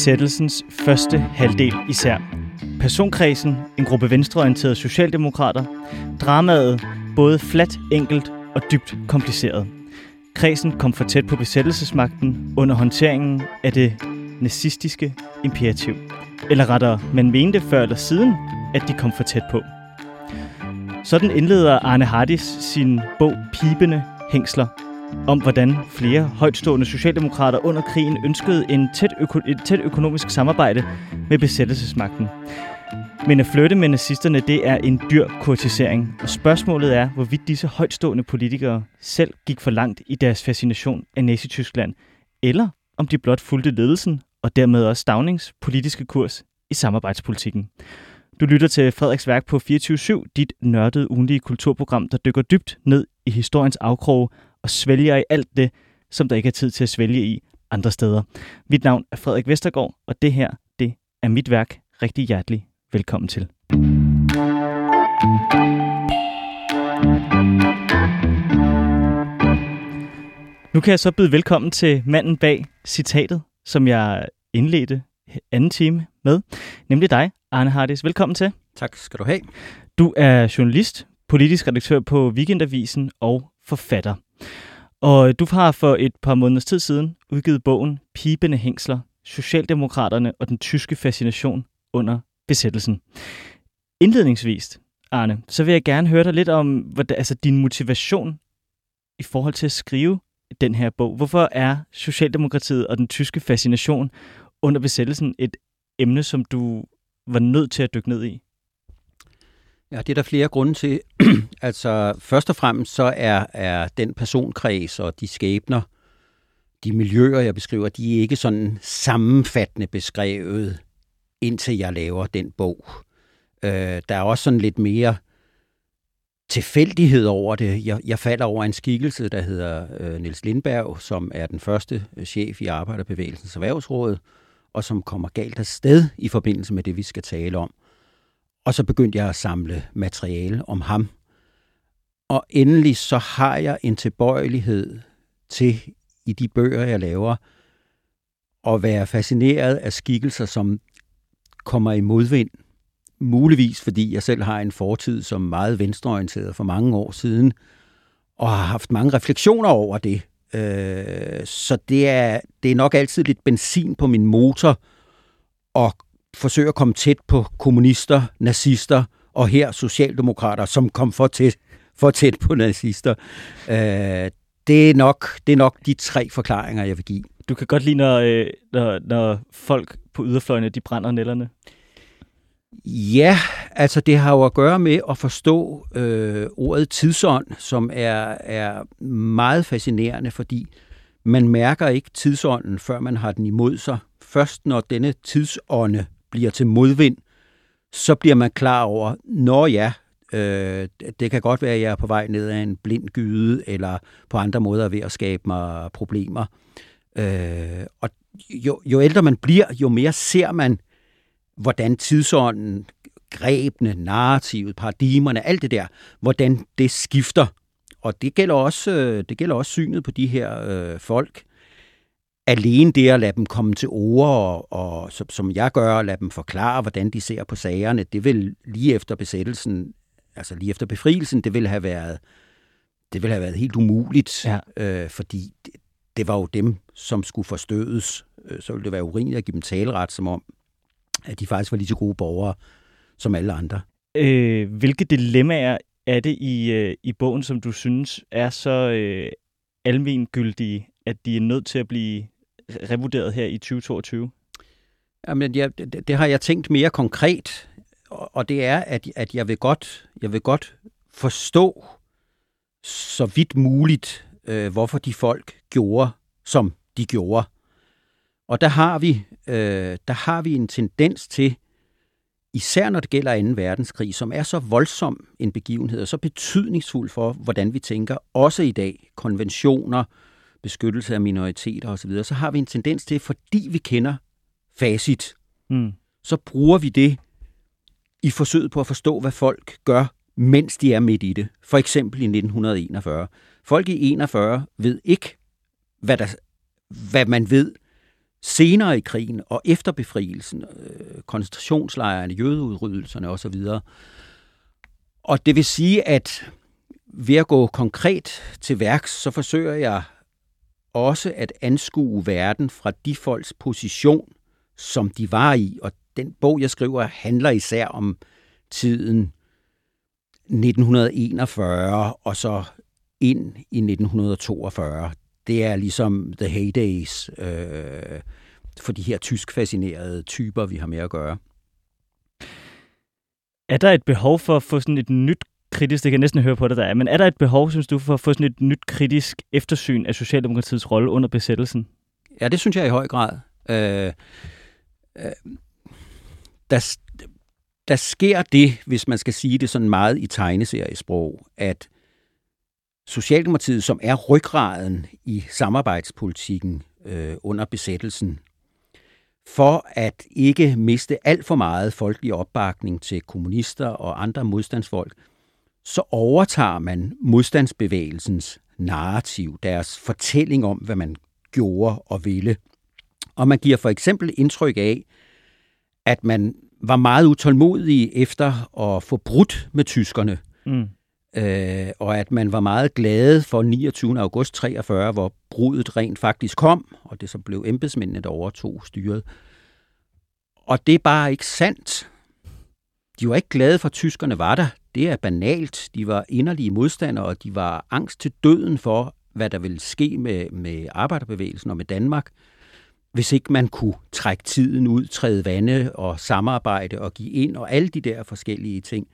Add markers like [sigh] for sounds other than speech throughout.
besættelsens første halvdel især. Personkredsen, en gruppe venstreorienterede socialdemokrater. Dramaet, både flat, enkelt og dybt kompliceret. Kredsen kom for tæt på besættelsesmagten under håndteringen af det nazistiske imperativ. Eller rettere, man mente før eller siden, at de kom for tæt på. Sådan indleder Arne Hardis sin bog Pibende Hængsler, om hvordan flere højtstående socialdemokrater under krigen ønskede en tæt øko- et tæt økonomisk samarbejde med besættelsesmagten. Men at flytte med nazisterne, det er en dyr kurtisering. Og spørgsmålet er, hvorvidt disse højtstående politikere selv gik for langt i deres fascination af Nazi-Tyskland, eller om de blot fulgte ledelsen og dermed også Stavnings politiske kurs i samarbejdspolitikken. Du lytter til Frederiks værk på 24-7, dit nørdede ugenlige kulturprogram, der dykker dybt ned i historiens afkroge og svælger i alt det, som der ikke er tid til at svælge i andre steder. Mit navn er Frederik Vestergaard, og det her, det er mit værk. Rigtig hjertelig velkommen til. Nu kan jeg så byde velkommen til manden bag citatet, som jeg indledte anden time med, nemlig dig, Arne Hardis. Velkommen til. Tak skal du have. Du er journalist, politisk redaktør på Weekendavisen og forfatter. Og du har for et par måneders tid siden udgivet bogen Pibende Hængsler, Socialdemokraterne og den tyske fascination under besættelsen. Indledningsvis, Arne, så vil jeg gerne høre dig lidt om hvad, altså din motivation i forhold til at skrive den her bog. Hvorfor er Socialdemokratiet og den tyske fascination under besættelsen et emne, som du var nødt til at dykke ned i? Ja, det er der flere grunde til. [clears throat] altså, først og fremmest så er, er den personkreds og de skæbner, de miljøer, jeg beskriver, de er ikke sådan sammenfattende beskrevet, indtil jeg laver den bog. Øh, der er også sådan lidt mere tilfældighed over det. Jeg, jeg falder over en skikkelse, der hedder øh, Niels Lindberg, som er den første øh, chef i Arbejderbevægelsens Erhvervsråd, og som kommer galt af sted i forbindelse med det, vi skal tale om. Og så begyndte jeg at samle materiale om ham. Og endelig så har jeg en tilbøjelighed til i de bøger, jeg laver, at være fascineret af skikkelser, som kommer i modvind. Muligvis fordi jeg selv har en fortid som meget venstreorienteret for mange år siden, og har haft mange refleksioner over det. Øh, så det er, det er nok altid lidt benzin på min motor at forsøge at komme tæt på kommunister, nazister og her socialdemokrater, som kom for tæt, for tæt på nazister. Øh, det, er nok, det er nok de tre forklaringer, jeg vil give. Du kan godt lide, når, øh, når, når folk på yderfløjene de brænder nælderne. Ja, altså det har jo at gøre med at forstå øh, ordet tidsånd, som er, er meget fascinerende, fordi man mærker ikke tidsånden, før man har den imod sig. Først når denne tidsånde bliver til modvind, så bliver man klar over, når ja, øh, det kan godt være, at jeg er på vej ned ad en blind gyde, eller på andre måder ved at skabe mig problemer. Øh, og jo, jo ældre man bliver, jo mere ser man, hvordan tidsånden, grebene, narrativet, paradigmerne, alt det der, hvordan det skifter. Og det gælder også, øh, det gælder også synet på de her øh, folk. Alene det at lade dem komme til ord, og, og som jeg gør, lade dem forklare, hvordan de ser på sagerne, det vil lige efter besættelsen, altså lige efter befrielsen, det vil have været, det vil have været helt umuligt, ja. øh, fordi det, det var jo dem, som skulle forstødes. Øh, så ville det være urimeligt at give dem taleret, som om, at de faktisk var lige så gode borgere som alle andre. Øh, hvilke dilemmaer er det i, øh, i bogen, som du synes er så øh, almengyldige, at de er nødt til at blive revurderet her i 2022? Jamen, jeg, det, det har jeg tænkt mere konkret, og, og det er, at, at jeg, vil godt, jeg vil godt forstå så vidt muligt, øh, hvorfor de folk gjorde, som de gjorde. Og der har vi, øh, der har vi en tendens til, især når det gælder 2. verdenskrig, som er så voldsom en begivenhed og så betydningsfuld for, hvordan vi tænker, også i dag, konventioner, beskyttelse af minoriteter osv., så har vi en tendens til, fordi vi kender facit, mm. så bruger vi det i forsøget på at forstå, hvad folk gør, mens de er midt i det. For eksempel i 1941. Folk i 41 ved ikke, hvad, der, hvad man ved senere i krigen og efter befrielsen, øh, koncentrationslejrene, jødeudryddelserne osv. Og det vil sige, at ved at gå konkret til værks, så forsøger jeg også at anskue verden fra de folks position, som de var i. Og den bog, jeg skriver, handler især om tiden 1941 og så ind i 1942. Det er ligesom the heydays øh, for de her tysk-fascinerede typer, vi har med at gøre. Er der et behov for at få sådan et nyt kritisk, det kan jeg næsten høre på det, der er, men er der et behov, synes du, for at få sådan et nyt kritisk eftersyn af Socialdemokratiets rolle under besættelsen? Ja, det synes jeg i høj grad. Øh, øh, der, der sker det, hvis man skal sige det sådan meget i tegneseriesprog, at Socialdemokratiet, som er ryggraden i samarbejdspolitikken øh, under besættelsen, for at ikke miste alt for meget folkelig opbakning til kommunister og andre modstandsfolk, så overtager man modstandsbevægelsens narrativ, deres fortælling om, hvad man gjorde og ville. Og man giver for eksempel indtryk af, at man var meget utålmodig efter at få brudt med tyskerne. Mm. Øh, og at man var meget glad for 29. august 43, hvor brudet rent faktisk kom, og det så blev embedsmændene, der overtog styret. Og det er bare ikke sandt. De var ikke glade for, at tyskerne var der. Det er banalt. De var inderlige modstandere, og de var angst til døden for, hvad der ville ske med, med arbejderbevægelsen og med Danmark, hvis ikke man kunne trække tiden ud, træde vande og samarbejde og give ind og alle de der forskellige ting.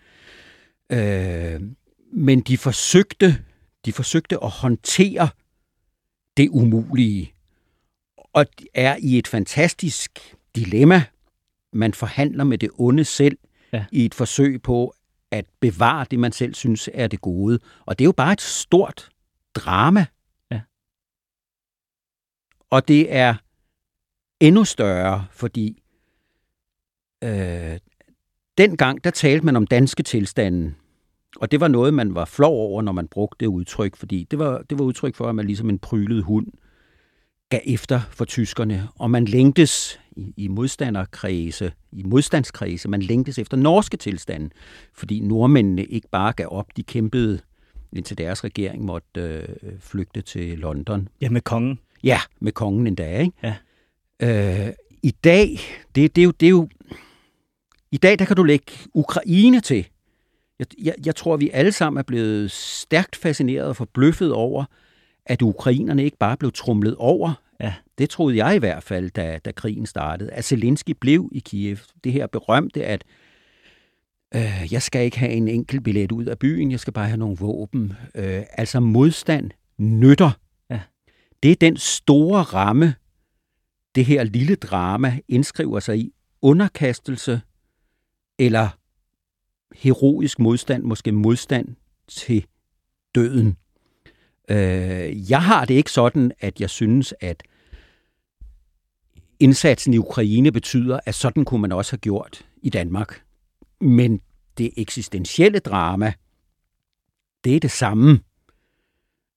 Øh, men de forsøgte, de forsøgte at håndtere det umulige, og er i et fantastisk dilemma. Man forhandler med det onde selv ja. i et forsøg på at bevare det, man selv synes er det gode. Og det er jo bare et stort drama. Ja. Og det er endnu større, fordi øh, dengang, der talte man om danske tilstanden. Og det var noget, man var flov over, når man brugte det udtryk, fordi det var, det var udtryk for, at man ligesom en prylet hund gav efter for tyskerne, og man længtes i, i modstanderkredse, i modstandskredse, man længtes efter norske tilstande, fordi nordmændene ikke bare gav op, de kæmpede indtil deres regering måtte øh, flygte til London. Ja, med kongen. Ja, med kongen endda, ikke? Ja. Øh, I dag, det, det, er jo, det er jo, i dag der kan du lægge Ukraine til. Jeg, jeg, jeg tror, vi alle sammen er blevet stærkt fascineret og forbløffet over, at ukrainerne ikke bare blev trumlet over. Ja. Det troede jeg i hvert fald, da, da krigen startede. At Zelensky blev i Kiev. Det her berømte, at øh, jeg skal ikke have en enkelt billet ud af byen, jeg skal bare have nogle våben. Øh, altså modstand nytter. Ja. Det er den store ramme, det her lille drama indskriver sig i underkastelse eller heroisk modstand, måske modstand til døden. Øh, jeg har det ikke sådan, at jeg synes, at indsatsen i Ukraine betyder, at sådan kunne man også have gjort i Danmark. Men det eksistentielle drama, det er det samme.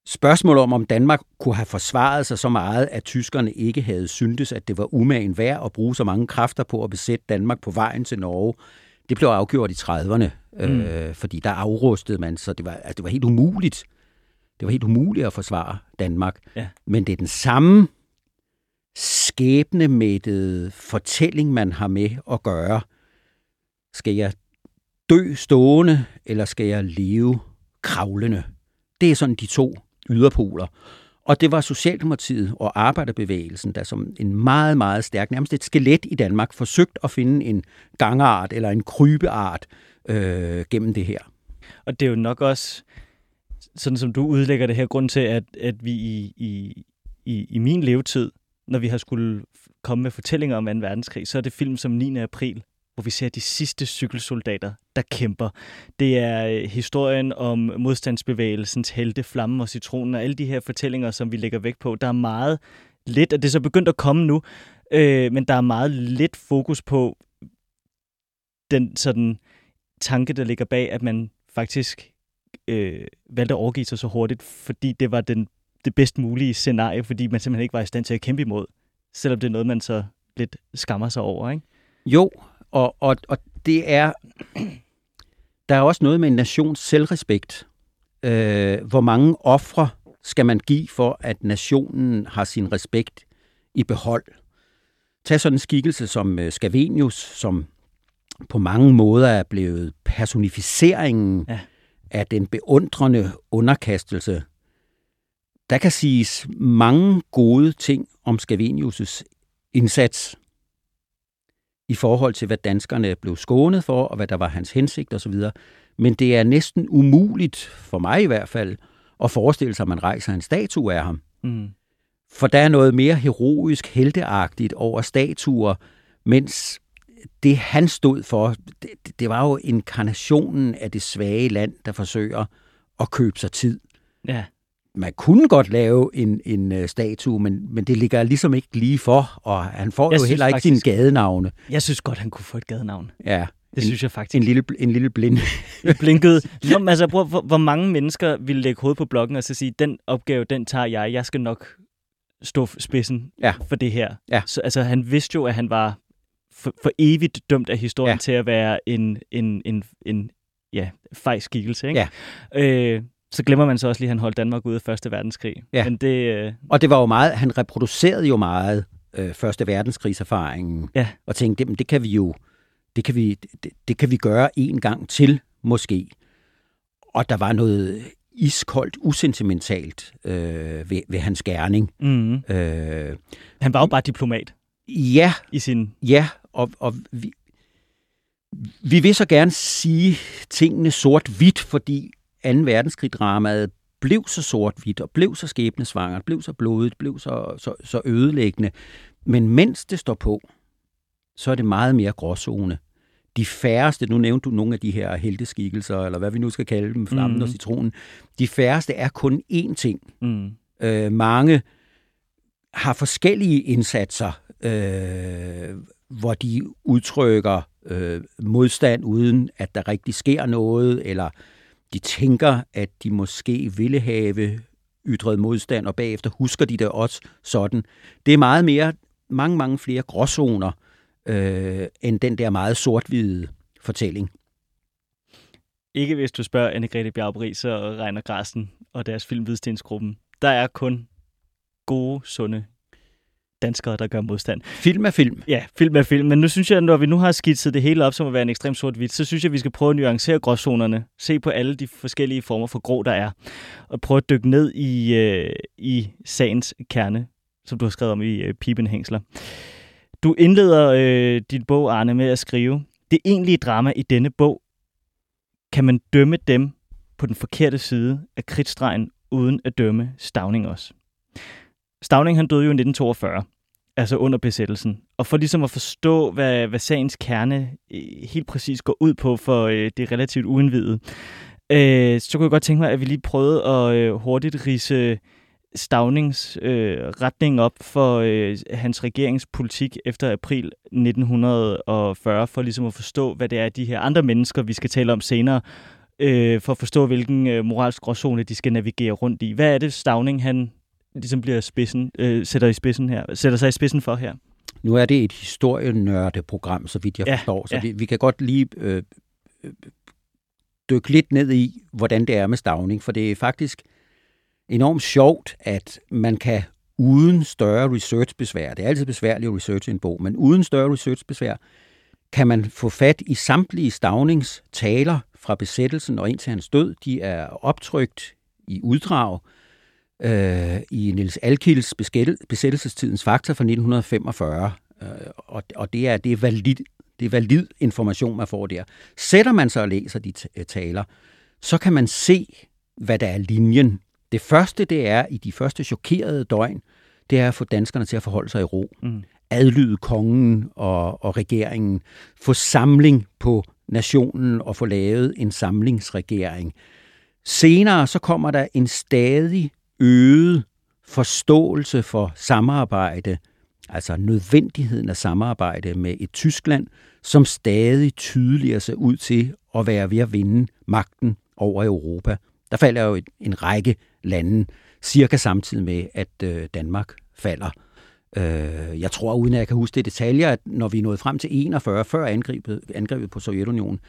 Spørgsmålet om, om Danmark kunne have forsvaret sig så meget, at tyskerne ikke havde syntes, at det var umagen værd at bruge så mange kræfter på at besætte Danmark på vejen til Norge, det blev afgjort i 30'erne, mm. øh, fordi der afrustede man, så det var, altså, det var helt umuligt. Det var helt umuligt at forsvare Danmark. Ja. Men det er den samme skæbnemættede fortælling, man har med at gøre. Skal jeg dø stående, eller skal jeg leve kravlende? Det er sådan de to yderpoler. Og det var Socialdemokratiet og Arbejderbevægelsen, der som en meget, meget stærk, nærmest et skelet i Danmark, forsøgt at finde en gangart eller en krybeart øh, gennem det her. Og det er jo nok også, sådan som du udlægger det her, grund til, at, at vi i, i, i, i min levetid, når vi har skulle komme med fortællinger om 2. verdenskrig, så er det film som 9. april, hvor vi ser de sidste cykelsoldater, der kæmper. Det er øh, historien om modstandsbevægelsens helte, flammen og citronen, og alle de her fortællinger, som vi lægger vægt på. Der er meget lidt, og det er så begyndt at komme nu, øh, men der er meget lidt fokus på den sådan tanke, der ligger bag, at man faktisk øh, valgte at overgive sig så hurtigt, fordi det var den, det bedst mulige scenarie, fordi man simpelthen ikke var i stand til at kæmpe imod selvom det er noget, man så lidt skammer sig over, ikke? Jo, og, og, og det er... [clears throat] Der er også noget med en nations selvrespekt. Øh, hvor mange ofre skal man give for, at nationen har sin respekt i behold? Tag sådan en skikkelse som øh, Scavenius, som på mange måder er blevet personificeringen ja. Af den beundrende underkastelse. Der kan siges mange gode ting om Scavenius' indsats i forhold til, hvad danskerne blev skånet for, og hvad der var hans hensigt osv. Men det er næsten umuligt, for mig i hvert fald, at forestille sig, at man rejser en statue af ham. Mm. For der er noget mere heroisk, helteagtigt over statuer, mens det han stod for, det, det var jo inkarnationen af det svage land, der forsøger at købe sig tid. Ja. Man kunne godt lave en, en uh, statue, men, men det ligger ligesom ikke lige for, og han får jeg jo heller ikke sine gadenavne. Jeg synes godt, han kunne få et gadenavn. Ja. Det en, synes jeg faktisk. En lille, en lille blind. Blinket. [laughs] Nå, altså, hvor, hvor, hvor mange mennesker ville lægge hovedet på blokken og så sige, den opgave, den tager jeg. Jeg skal nok stå spidsen ja. for det her. Ja. Så, altså, han vidste jo, at han var for, for evigt dømt af historien ja. til at være en, en, en, en ja, fej skikkelse. Ikke? Ja. Øh, så glemmer man så også lige, at han holdt Danmark ude af Første Verdenskrig. Ja. Men det, øh... Og det var jo meget, han reproducerede jo meget øh, Første Verdenskrigserfaringen, ja. og tænkte, det, det kan vi jo, det kan vi, det, det kan vi gøre en gang til, måske. Og der var noget iskoldt, usentimentalt øh, ved, ved hans gerning. Mm. Øh, han var jo bare diplomat. Ja. I sin... Ja, og, og vi, vi vil så gerne sige tingene sort-hvidt, fordi 2. verdenskrig-dramaet blev så sort-hvidt, og blev så skæbnesvangert, blev så blodigt, blev så, så, så ødelæggende. Men mens det står på, så er det meget mere gråzone. De færreste, nu nævnte du nogle af de her helteskikkelser, eller hvad vi nu skal kalde dem, flammen mm. og citronen, de færreste er kun én ting. Mm. Øh, mange har forskellige indsatser, øh, hvor de udtrykker øh, modstand, uden at der rigtig sker noget, eller de tænker, at de måske ville have ytret modstand, og bagefter husker de det også sådan. Det er meget mere, mange, mange flere gråzoner, øh, end den der meget sort-hvide fortælling. Ikke hvis du spørger Anne-Grethe Bjaubris og regner Græssen og deres film Hvidstensgruppen. Der er kun gode, sunde danskere, der gør modstand. Film er film. Ja, film er film. Men nu synes jeg, når vi nu har skitset det hele op som at være en ekstremt sort-hvidt, så synes jeg, vi skal prøve at nuancere gråzonerne. Se på alle de forskellige former for grå, der er. Og prøve at dykke ned i, øh, i sagens kerne, som du har skrevet om i øh, Piben Hængsler. Du indleder øh, dit bog, Arne, med at skrive, det egentlige drama i denne bog, kan man dømme dem på den forkerte side af kridtstregen, uden at dømme Stavning også. Stavning han døde jo i 1942, altså under besættelsen. Og for ligesom at forstå, hvad, hvad sagens kerne eh, helt præcis går ud på for øh, det relativt uindvidede, øh, eh, så kunne jeg godt tænke mig, at vi lige prøvede at øh, hurtigt rise Stavnings øh, retning op for øh, hans regeringspolitik efter april 1940, for ligesom at forstå, hvad det er, de her andre mennesker, vi skal tale om senere, øh, for at forstå, hvilken øh, moralsk gråzone de skal navigere rundt i. Hvad er det, Stavning han ligesom bliver spidsen, øh, sætter, i spidsen her, sætter sig i spidsen for her? Nu er det et historienørdeprogram, så vidt jeg ja, forstår, så ja. vi, vi kan godt lige øh, øh, dykke lidt ned i, hvordan det er med stavning, for det er faktisk enormt sjovt, at man kan uden større researchbesvær, det er altid besværligt at researche en bog, men uden større researchbesvær, kan man få fat i samtlige stavningstaler fra besættelsen og indtil hans død. De er optrykt i uddrag øh, i Niels Alkilds besættelsestidens fakta fra 1945. Øh, og, og det er, det er valid, det er valid information, man får der. Sætter man sig og læser de taler, så kan man se, hvad der er linjen. Det første, det er i de første chokerede døgn, det er at få danskerne til at forholde sig i ro. Mm. Adlyde kongen og, og regeringen. Få samling på nationen og få lavet en samlingsregering. Senere så kommer der en stadig øget forståelse for samarbejde, altså nødvendigheden af samarbejde med et Tyskland, som stadig tydeligere ser ud til at være ved at vinde magten over Europa. Der falder jo en række lande, cirka samtidig med, at øh, Danmark falder. Øh, jeg tror, uden at jeg kan huske det detaljer, at når vi er nået frem til 41, før angrebet, angrebet på Sovjetunionen,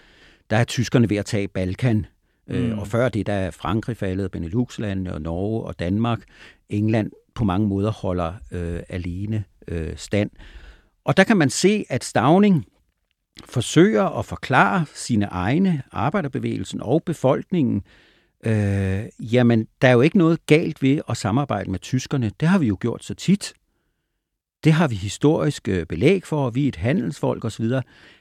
der er tyskerne ved at tage Balkan. Mm. Og før det, der er Frankrig faldet, Benelux-landene og Norge og Danmark. England på mange måder holder øh, alene øh, stand. Og der kan man se, at Stavning forsøger at forklare sine egne, arbejderbevægelsen og befolkningen, øh, jamen, der er jo ikke noget galt ved at samarbejde med tyskerne. Det har vi jo gjort så tit. Det har vi historisk øh, belæg for, vi er et handelsfolk osv.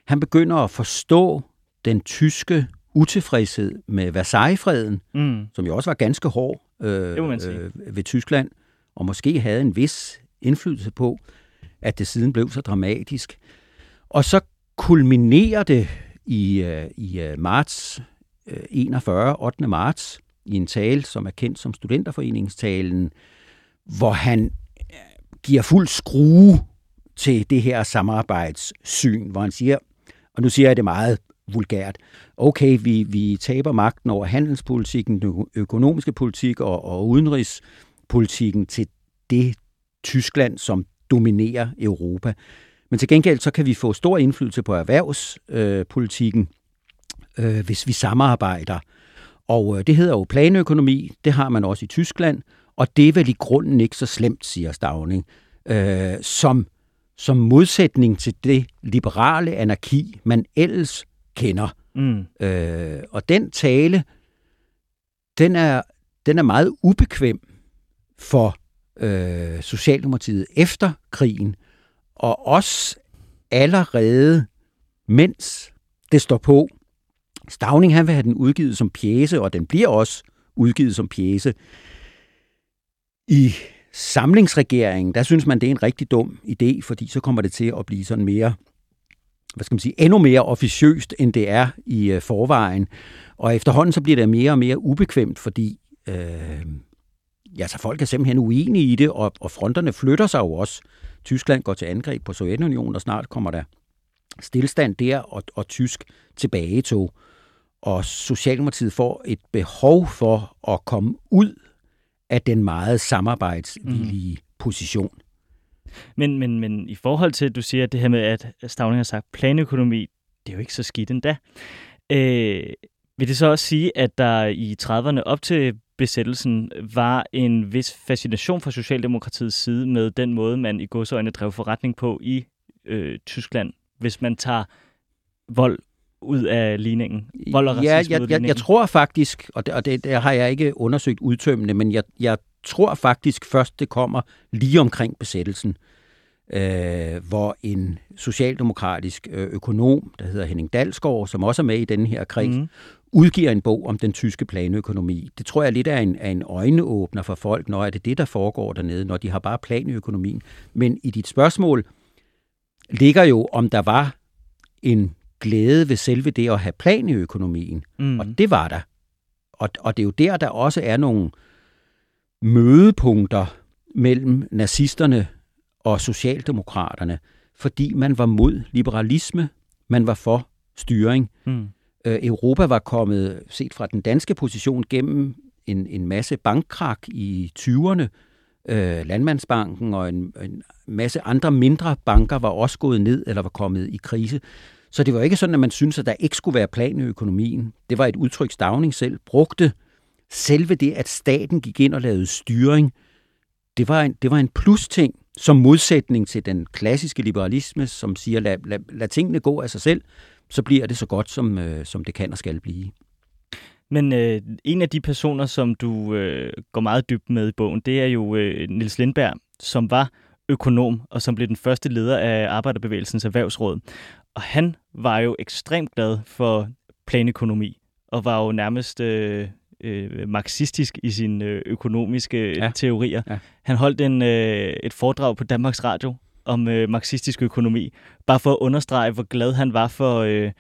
Han begynder at forstå den tyske utilfredshed med Versailles-freden, mm. som jo også var ganske hård øh, øh, ved Tyskland, og måske havde en vis indflydelse på, at det siden blev så dramatisk. Og så kulminerer det i, øh, i øh, marts øh, 41, 8. marts, i en tale, som er kendt som studenterforeningstalen, hvor han øh, giver fuld skrue til det her samarbejdssyn, hvor han siger, og nu siger jeg det meget vulgært, okay, vi, vi taber magten over handelspolitikken, den økonomiske politik og, og udenrigspolitikken til det Tyskland, som dominerer Europa. Men til gengæld så kan vi få stor indflydelse på erhvervspolitikken, øh, øh hvis vi samarbejder. Og øh, det hedder jo planøkonomi, det har man også i Tyskland, og det er vel i grunden ikke så slemt, siger Stavning, øh, som, som modsætning til det liberale anarki, man ellers kender. Mm. Øh, og den tale, den er, den er meget ubekvem for øh, Socialdemokratiet efter krigen, og også allerede mens det står på. Stavning han vil have den udgivet som pjæse, og den bliver også udgivet som pjæse. I samlingsregeringen, der synes man, det er en rigtig dum idé, fordi så kommer det til at blive sådan mere, hvad skal man sige, endnu mere officiøst, end det er i øh, forvejen. Og efterhånden så bliver det mere og mere ubekvemt, fordi øh, ja, så folk er simpelthen uenige i det, og, og fronterne flytter sig jo også. Tyskland går til angreb på Sovjetunionen, og snart kommer der stillstand der, og, og tysk tilbagetog. Og Socialdemokratiet får et behov for at komme ud af den meget samarbejdsvillige mm. position. Men, men, men i forhold til, at du siger, det her med, at Stavning har sagt planøkonomi, det er jo ikke så skidt endda. Øh, vil det så også sige, at der i 30'erne op til besættelsen var en vis fascination fra Socialdemokratiets side med den måde, man i godsøjne drev forretning på i øh, Tyskland, hvis man tager vold ud af ligningen? Vold og ja, jeg, jeg, jeg tror faktisk, og det, og det, det har jeg ikke undersøgt udtømmende, men jeg, jeg tror faktisk først, det kommer lige omkring besættelsen, øh, hvor en socialdemokratisk øh, økonom, der hedder Henning Dalsgaard, som også er med i den her krig, mm udgiver en bog om den tyske planøkonomi. Det tror jeg lidt er en, er en øjneåbner for folk, når er det det, der foregår dernede, når de har bare planøkonomien. Men i dit spørgsmål ligger jo, om der var en glæde ved selve det at have planøkonomien. Mm. Og det var der. Og, og det er jo der, der også er nogle mødepunkter mellem nazisterne og socialdemokraterne, fordi man var mod liberalisme, man var for styring. Mm. Øh, Europa var kommet, set fra den danske position, gennem en, en masse bankkrak i 20'erne. Øh, Landmandsbanken og en, en masse andre mindre banker var også gået ned eller var kommet i krise. Så det var ikke sådan, at man syntes, at der ikke skulle være plan i økonomien. Det var et udtryk, Stavning selv brugte. Selve det, at staten gik ind og lavede styring, det var en, det var en plus-ting, som modsætning til den klassiske liberalisme, som siger, lad, lad, lad tingene gå af sig selv så bliver det så godt, som, øh, som det kan og skal blive. Men øh, en af de personer, som du øh, går meget dybt med i bogen, det er jo øh, Nils Lindberg, som var økonom, og som blev den første leder af Arbejderbevægelsens Erhvervsråd. Og han var jo ekstremt glad for planøkonomi, og var jo nærmest øh, øh, marxistisk i sine øh, økonomiske ja. teorier. Ja. Han holdt en, øh, et foredrag på Danmarks Radio om øh, marxistisk økonomi, bare for at understrege, hvor glad han var for øh,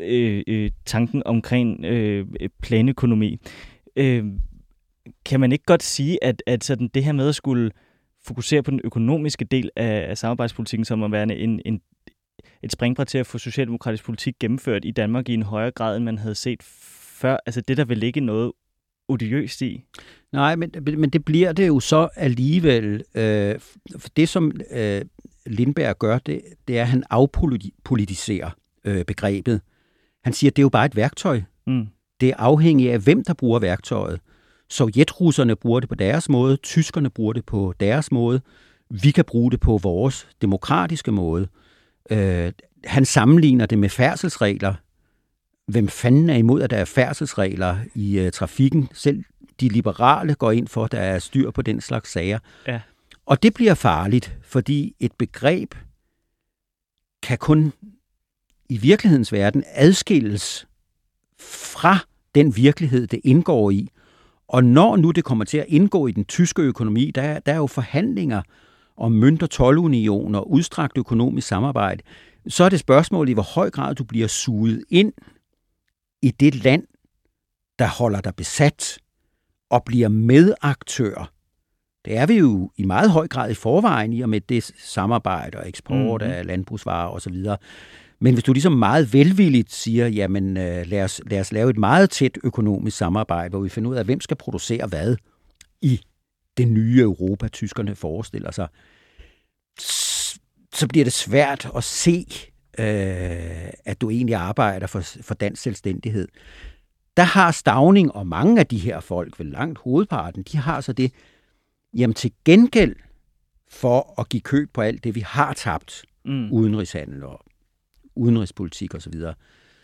øh, øh, tanken omkring øh, planøkonomi. Øh, kan man ikke godt sige, at, at sådan det her med at skulle fokusere på den økonomiske del af, af samarbejdspolitikken som at være en, en, et springbræt til at få socialdemokratisk politik gennemført i Danmark i en højere grad, end man havde set før. Altså det, der vil ligge noget odiøst i. Nej, men, men det bliver det jo så alligevel. Øh, for det, som øh, Lindberg gør, det, det er, at han afpolitiserer øh, begrebet. Han siger, at det er jo bare et værktøj. Mm. Det er afhængigt af, hvem der bruger værktøjet. Sovjetrusserne bruger det på deres måde, tyskerne bruger det på deres måde, vi kan bruge det på vores demokratiske måde. Øh, han sammenligner det med færdselsregler. Hvem fanden er imod, at der er færdselsregler i øh, trafikken? Selv de liberale går ind for, at der er styr på den slags sager. Ja. Og det bliver farligt, fordi et begreb kan kun i virkelighedens verden adskilles fra den virkelighed, det indgår i. Og når nu det kommer til at indgå i den tyske økonomi, der, der er jo forhandlinger om mønt- og tolvunion og udstrakt økonomisk samarbejde, så er det spørgsmål i, hvor høj grad du bliver suget ind i det land, der holder dig besat og bliver medaktør. Det er vi jo i meget høj grad i forvejen i og med det samarbejde og eksport mm. af landbrugsvarer osv. Men hvis du ligesom meget velvilligt siger, jamen øh, lad, os, lad os lave et meget tæt økonomisk samarbejde, hvor vi finder ud af, hvem skal producere hvad i det nye Europa, tyskerne forestiller sig, så bliver det svært at se, øh, at du egentlig arbejder for, for dansk selvstændighed. Der har Stavning og mange af de her folk, vel langt hovedparten, de har så det, jamen til gengæld for at give køb på alt det, vi har tabt, mm. udenrigshandel og udenrigspolitik osv., så,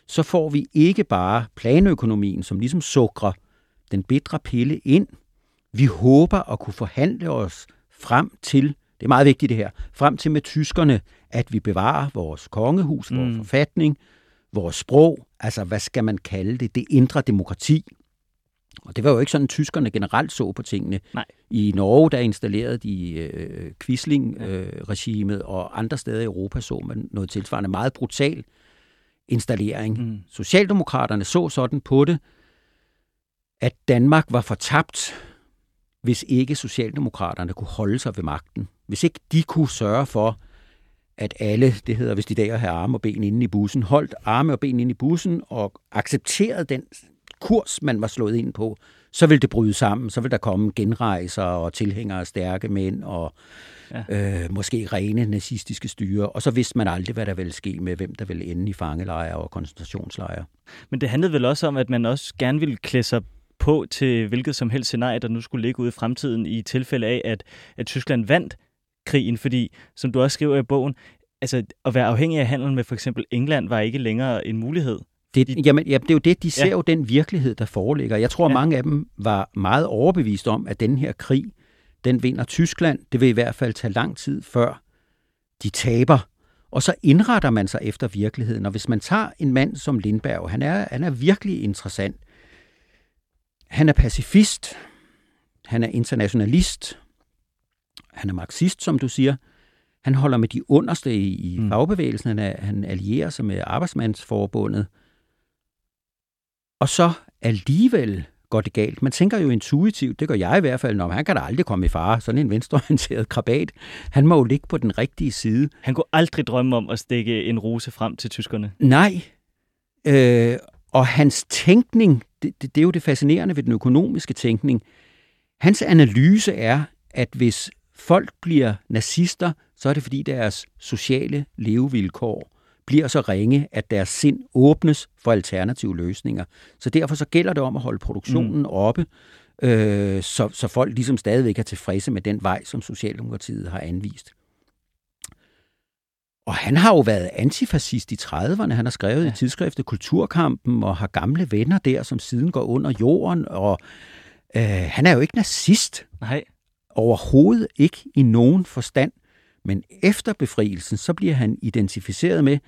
så får vi ikke bare planøkonomien, som ligesom sukrer den bedre pille ind. Vi håber at kunne forhandle os frem til, det er meget vigtigt det her, frem til med tyskerne, at vi bevarer vores kongehus, vores mm. forfatning, vores sprog, altså hvad skal man kalde det, det indre demokrati. Og det var jo ikke sådan, at tyskerne generelt så på tingene. Nej. I Norge, der installerede de øh, Quisling-regimet, øh, og andre steder i Europa så man noget tilsvarende meget brutal installering. Mm. Socialdemokraterne så sådan på det, at Danmark var fortabt, hvis ikke Socialdemokraterne kunne holde sig ved magten. Hvis ikke de kunne sørge for, at alle, det hedder hvis de dag at have arme og ben inde i bussen, holdt arme og ben inde i bussen og accepterede den kurs, man var slået ind på, så vil det bryde sammen. Så vil der komme genrejser og tilhængere af stærke mænd og ja. øh, måske rene nazistiske styre. Og så vidste man aldrig, hvad der ville ske med, hvem der ville ende i fangelejre og koncentrationslejre. Men det handlede vel også om, at man også gerne ville klæde sig på til hvilket som helst scenarie, der nu skulle ligge ude i fremtiden i tilfælde af, at, at Tyskland vandt krigen, fordi, som du også skriver i bogen, altså at være afhængig af handel med for eksempel England var ikke længere en mulighed. Det, jamen, ja, det er jo det, de ser ja. jo den virkelighed, der foreligger. Jeg tror, ja. mange af dem var meget overbevist om, at den her krig, den vinder Tyskland. Det vil i hvert fald tage lang tid, før de taber. Og så indretter man sig efter virkeligheden. Og hvis man tager en mand som Lindberg, han er, han er virkelig interessant. Han er pacifist, han er internationalist, han er marxist, som du siger. Han holder med de underste i, i mm. fagbevægelsen, han, er, han allierer sig med arbejdsmandsforbundet. Og så alligevel går det galt. Man tænker jo intuitivt, det gør jeg i hvert fald, når han kan da aldrig komme i fare. Sådan en venstreorienteret krabat. Han må jo ligge på den rigtige side. Han kunne aldrig drømme om at stikke en rose frem til tyskerne. Nej. Øh, og hans tænkning, det, det, det er jo det fascinerende ved den økonomiske tænkning. Hans analyse er, at hvis folk bliver nazister, så er det fordi deres sociale levevilkår bliver så ringe, at deres sind åbnes for alternative løsninger. Så derfor så gælder det om at holde produktionen mm. oppe, øh, så, så folk ligesom stadigvæk er tilfredse med den vej, som Socialdemokratiet har anvist. Og han har jo været antifascist i 30'erne. Han har skrevet ja. i tidsskriftet Kulturkampen og har gamle venner der, som siden går under jorden. Og øh, han er jo ikke nazist. Nej. Overhovedet ikke i nogen forstand. Men efter befrielsen, så bliver han identificeret med,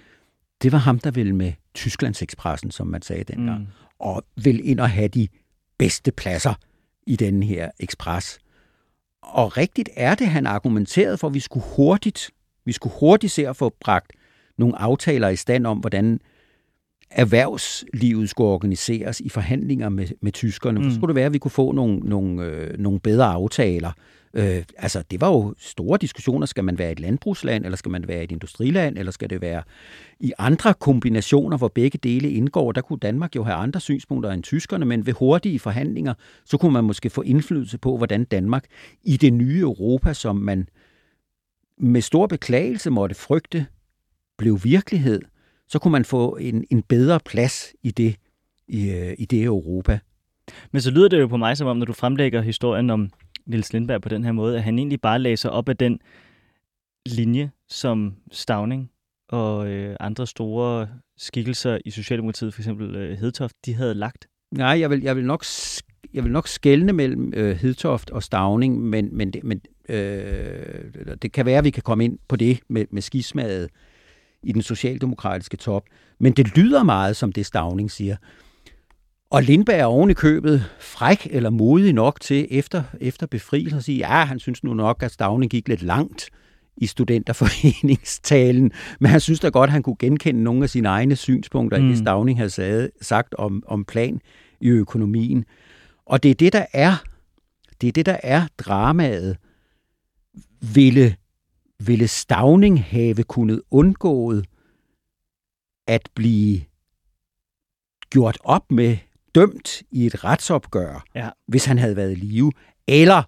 det var ham, der ville med Tysklands Expressen, som man sagde dengang, mm. og vil ind og have de bedste pladser i den her ekspres. Og rigtigt er det, han argumenterede for, at vi skulle hurtigt, vi skulle hurtigt se at få bragt nogle aftaler i stand om, hvordan erhvervslivet skulle organiseres i forhandlinger med, med tyskerne. Mm. Så skulle det være, at vi kunne få nogle, nogle, øh, nogle bedre aftaler. Øh, altså, det var jo store diskussioner. Skal man være et landbrugsland, eller skal man være et industriland, eller skal det være i andre kombinationer, hvor begge dele indgår? Der kunne Danmark jo have andre synspunkter end tyskerne, men ved hurtige forhandlinger, så kunne man måske få indflydelse på, hvordan Danmark i det nye Europa, som man med stor beklagelse måtte frygte, blev virkelighed, så kunne man få en, en bedre plads i det, i, øh, i det Europa. Men så lyder det jo på mig som om, når du fremlægger historien om Niels Lindberg på den her måde, at han egentlig bare læser op af den linje, som Stavning og øh, andre store skikkelser i Socialdemokratiet, for eksempel øh, Hedtoft, de havde lagt? Nej, jeg vil, jeg vil nok jeg vil nok skelne mellem øh, Hedtoft og Stavning, men, men, det, men øh, det kan være, at vi kan komme ind på det med, med skismaget i den socialdemokratiske top. Men det lyder meget som det, Stavning siger. Og Lindberg er oven i købet fræk eller modig nok til efter, efter befrielsen at sige, ja, han synes nu nok, at Stavning gik lidt langt i studenterforeningstalen, [laughs] men han synes da godt, at han kunne genkende nogle af sine egne synspunkter, mm. i Stavning havde sagt om, om plan i økonomien. Og det er det, der er, det er det, der er dramaet. Ville, ville Stavning have kunnet undgået at blive gjort op med, dømt i et retsopgør, ja. hvis han havde været i live, eller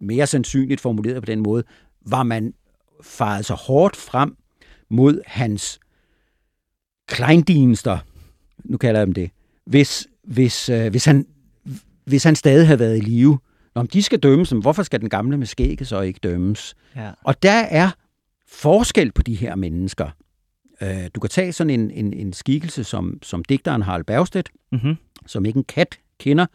mere sandsynligt formuleret på den måde, var man faret så hårdt frem mod hans kleindienster, nu kalder jeg dem det, hvis, hvis, øh, hvis han hvis han stadig havde været i live. Når de skal dømmes, hvorfor skal den gamle med skægget så ikke dømmes? Ja. Og der er forskel på de her mennesker. Øh, du kan tage sådan en, en, en skikkelse som, som digteren Harald Bergstedt, mm-hmm. som ikke en kat kender,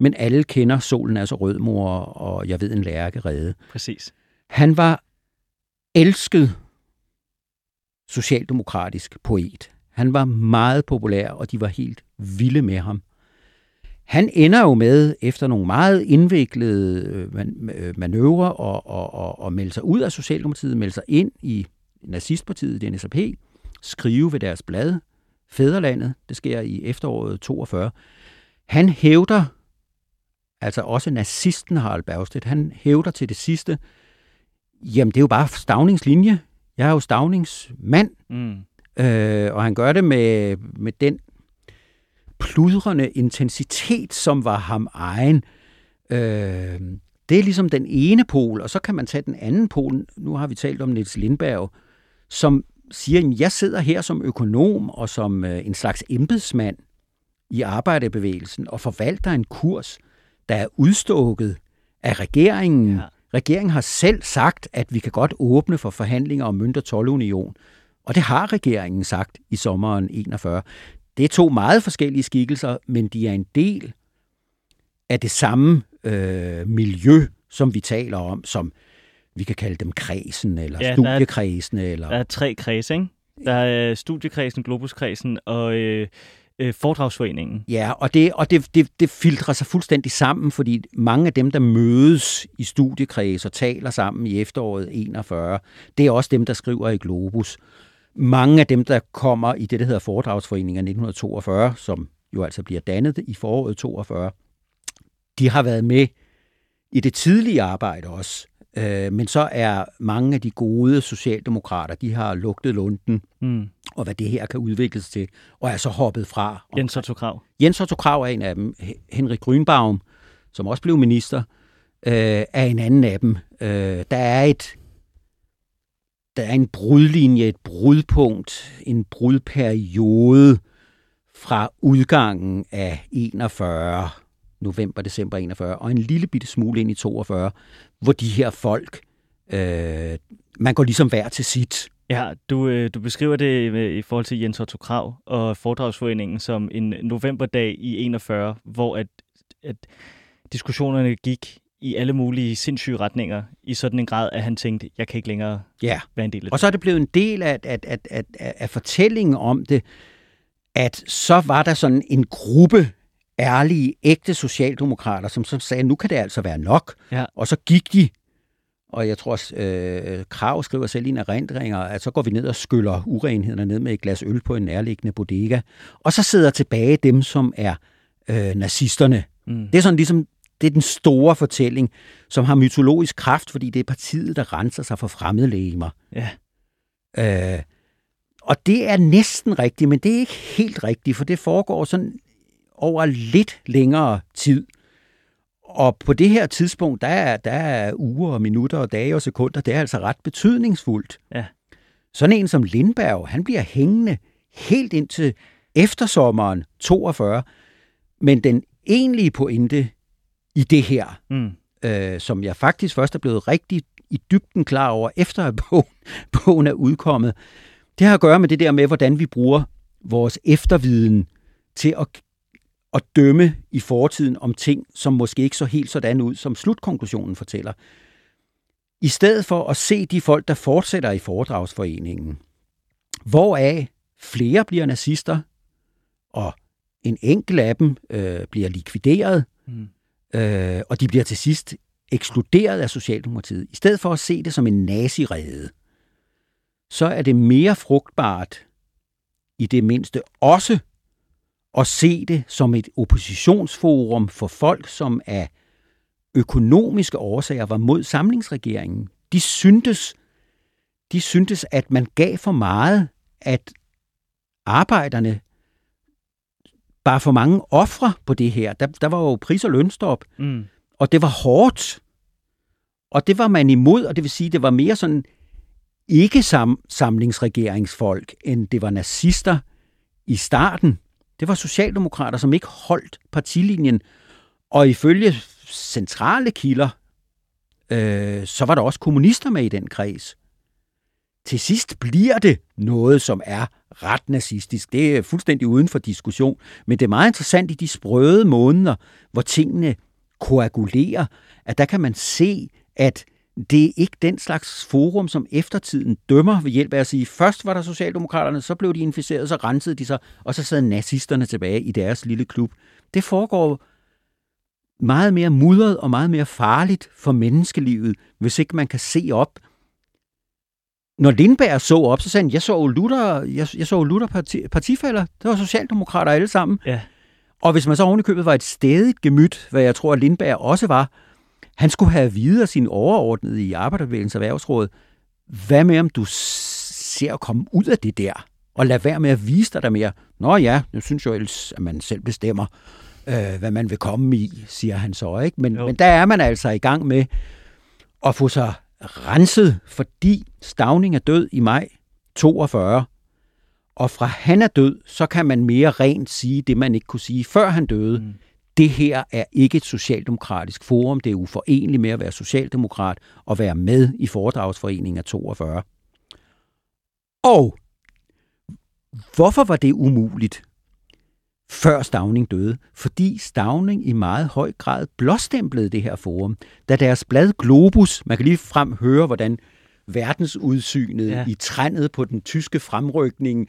men alle kender Solen er så rød, mor, og jeg ved en lærke redde. Præcis. Han var elsket socialdemokratisk poet. Han var meget populær, og de var helt vilde med ham. Han ender jo med, efter nogle meget indviklede øh, øh, manøvrer, og, og, og, og melde sig ud af Socialdemokratiet, melde sig ind i nazistpartiet, det NSAP, skrive ved deres blad, Fæderlandet, det sker i efteråret 42. Han hævder, altså også nazisten Harald Bergstedt, han hævder til det sidste, jamen det er jo bare stavningslinje. Jeg er jo stavningsmand. Mm. Øh, og han gør det med, med den pludrende intensitet, som var ham egen. Øh, det er ligesom den ene pol, og så kan man tage den anden pol. Nu har vi talt om Niels Lindberg, som siger, at jeg sidder her som økonom og som øh, en slags embedsmand i arbejderbevægelsen og forvalter en kurs, der er udstukket af regeringen. Ja. Regeringen har selv sagt, at vi kan godt åbne for forhandlinger om mønt- og tolvunion. Og det har regeringen sagt i sommeren 41. Det er to meget forskellige skikkelser, men de er en del af det samme øh, miljø, som vi taler om, som vi kan kalde dem kredsen, eller ja, studiekredsen. Der er, eller... der er tre kredse, ikke? Der er studiekredsen, globuskredsen og øh, øh, foredragsforeningen. Ja, og, det, og det, det, det filtrer sig fuldstændig sammen, fordi mange af dem, der mødes i studiekreds og taler sammen i efteråret 41, det er også dem, der skriver i Globus mange af dem, der kommer i det, der hedder Foredragsforeningen 1942, som jo altså bliver dannet i foråret 42, de har været med i det tidlige arbejde også. Øh, men så er mange af de gode socialdemokrater, de har lugtet lunden, mm. og hvad det her kan udvikles til, og er så hoppet fra. Jens Otto Krav. Jens Otto Krav er en af dem. Henrik Grønbaum, som også blev minister, øh, er en anden af dem. Øh, der er et der er en brudlinje, et brudpunkt, en brudperiode fra udgangen af 41, november, december 41, og en lille bitte smule ind i 42, hvor de her folk, øh, man går ligesom hver til sit. Ja, du, øh, du beskriver det i forhold til Jens Otto Krav og Foredragsforeningen som en novemberdag i 41, hvor at, at diskussionerne gik i alle mulige sindssyge retninger, i sådan en grad, at han tænkte, jeg kan ikke længere ja. være en del af det. Og så er det blevet en del af, af, af, af, af fortællingen om det, at så var der sådan en gruppe ærlige, ægte socialdemokrater, som så sagde, nu kan det altså være nok. Ja. Og så gik de og jeg tror, øh, Krav skriver selv i en erindringer, at så går vi ned og skyller urenhederne ned med et glas øl på en nærliggende bodega. Og så sidder tilbage dem, som er øh, nazisterne. Mm. Det er sådan ligesom, det er den store fortælling, som har mytologisk kraft, fordi det er partiet, der renser sig for fremmedlegemer. Ja. Øh, og det er næsten rigtigt, men det er ikke helt rigtigt, for det foregår sådan over lidt længere tid. Og på det her tidspunkt, der er, der er uger og minutter og dage og sekunder, det er altså ret betydningsfuldt. Ja. Sådan en som Lindberg, han bliver hængende helt indtil eftersommeren 42. Men den egentlige pointe i det her, mm. øh, som jeg faktisk først er blevet rigtig i dybden klar over, efter at [laughs] bogen, bogen er udkommet, det har at gøre med det der med, hvordan vi bruger vores efterviden til at at dømme i fortiden om ting, som måske ikke så helt sådan ud, som slutkonklusionen fortæller. I stedet for at se de folk, der fortsætter i foredragsforeningen, hvoraf flere bliver nazister, og en enkelt af dem øh, bliver likvideret, mm. øh, og de bliver til sidst ekskluderet af Socialdemokratiet. I stedet for at se det som en nazirede, så er det mere frugtbart i det mindste også at se det som et oppositionsforum for folk, som af økonomiske årsager var mod samlingsregeringen. De syntes, de syntes, at man gav for meget, at arbejderne bare for mange ofre på det her. Der, der var jo pris- og lønstop, mm. og det var hårdt. Og det var man imod, og det vil sige, det var mere sådan ikke sam- samlingsregeringsfolk, end det var nazister i starten. Det var socialdemokrater, som ikke holdt partilinjen. Og ifølge centrale kilder, øh, så var der også kommunister med i den kreds. Til sidst bliver det noget, som er ret nazistisk. Det er fuldstændig uden for diskussion. Men det er meget interessant i de sprøde måneder, hvor tingene koagulerer, at der kan man se, at det er ikke den slags forum, som eftertiden dømmer ved hjælp af at sige, først var der Socialdemokraterne, så blev de inficeret, så rensede de sig, og så sad nazisterne tilbage i deres lille klub. Det foregår meget mere mudret og meget mere farligt for menneskelivet, hvis ikke man kan se op. Når Lindberg så op, så sagde han, jeg så Luther, jeg, jeg så Luther parti, partifælder. Det var socialdemokrater alle sammen. Ja. Og hvis man så ovenikøbet var et stedigt gemyt, hvad jeg tror, at Lindberg også var, han skulle have videre af sin overordnede i Arbejderbevægelsens Erhvervsråd, hvad med om du ser at komme ud af det der, og lad være med at vise dig der mere. Nå ja, nu synes jeg ellers, at man selv bestemmer, øh, hvad man vil komme i, siger han så. ikke. Men, men der er man altså i gang med at få sig renset, fordi Stavning er død i maj 42, og fra han er død, så kan man mere rent sige det, man ikke kunne sige, før han døde. Mm det her er ikke et socialdemokratisk forum. Det er uforenligt med at være socialdemokrat og være med i foredragsforeningen af 42. Og hvorfor var det umuligt, før Stavning døde? Fordi Stavning i meget høj grad blåstemplede det her forum. Da deres blad Globus, man kan lige frem høre, hvordan verdensudsynet ja. i trændet på den tyske fremrykning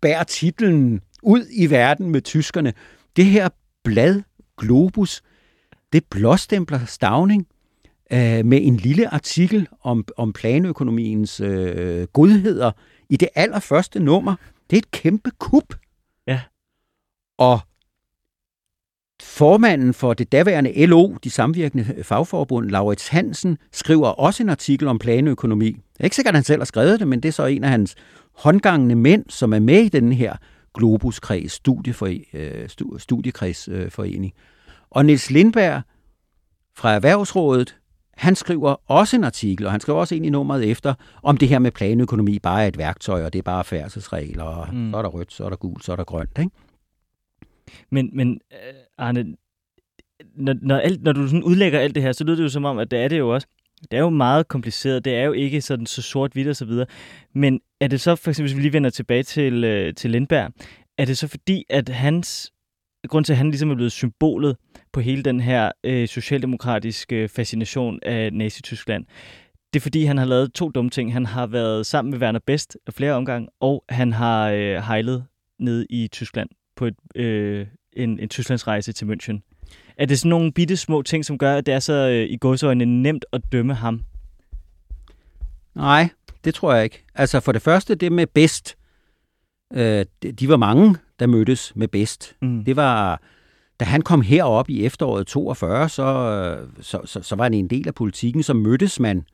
bærer titlen ud i verden med tyskerne. Det her blad Globus, det blåstempler Stavning øh, med en lille artikel om, om planøkonomiens øh, godheder i det allerførste nummer. Det er et kæmpe kup. Ja. Og formanden for det daværende LO, de samvirkende fagforbund, Laurits Hansen, skriver også en artikel om planøkonomi. Det er ikke sikkert, at han selv har skrevet det, men det er så en af hans håndgangende mænd, som er med i den her Globuskreds, studiefor, øh, studiekredsforening. Og Niels Lindberg fra Erhvervsrådet, han skriver også en artikel, og han skriver også ind i nummeret efter, om det her med planøkonomi bare er et værktøj, og det er bare færdselsregler, og mm. så er der rødt, så er der gult, så er der grønt. Ikke? Men, men øh, Arne, når, når, alt, når du sådan udlægger alt det her, så lyder det jo som om, at det er det jo også. Det er jo meget kompliceret. Det er jo ikke sådan så sort-hvidt og så videre. Men er det så, for eksempel, hvis vi lige vender tilbage til, øh, til Lindberg, er det så fordi, at hans, grund til, at han ligesom er blevet symbolet på hele den her øh, socialdemokratiske fascination af Nazi-Tyskland, det er fordi, han har lavet to dumme ting. Han har været sammen med Werner Best flere omgange, og han har øh, hejlet ned i Tyskland på et, øh, en, en Tysklandsrejse til München. Er det sådan nogle bitte små ting, som gør, at det er så øh, i godsøjne nemt at dømme ham Nej, det tror jeg ikke. Altså for det første, det med bedst. Øh, de var mange, der mødtes med bedst. Mm. Det var, da han kom herop i efteråret 42, så, så, så, så var han en del af politikken, så mødtes man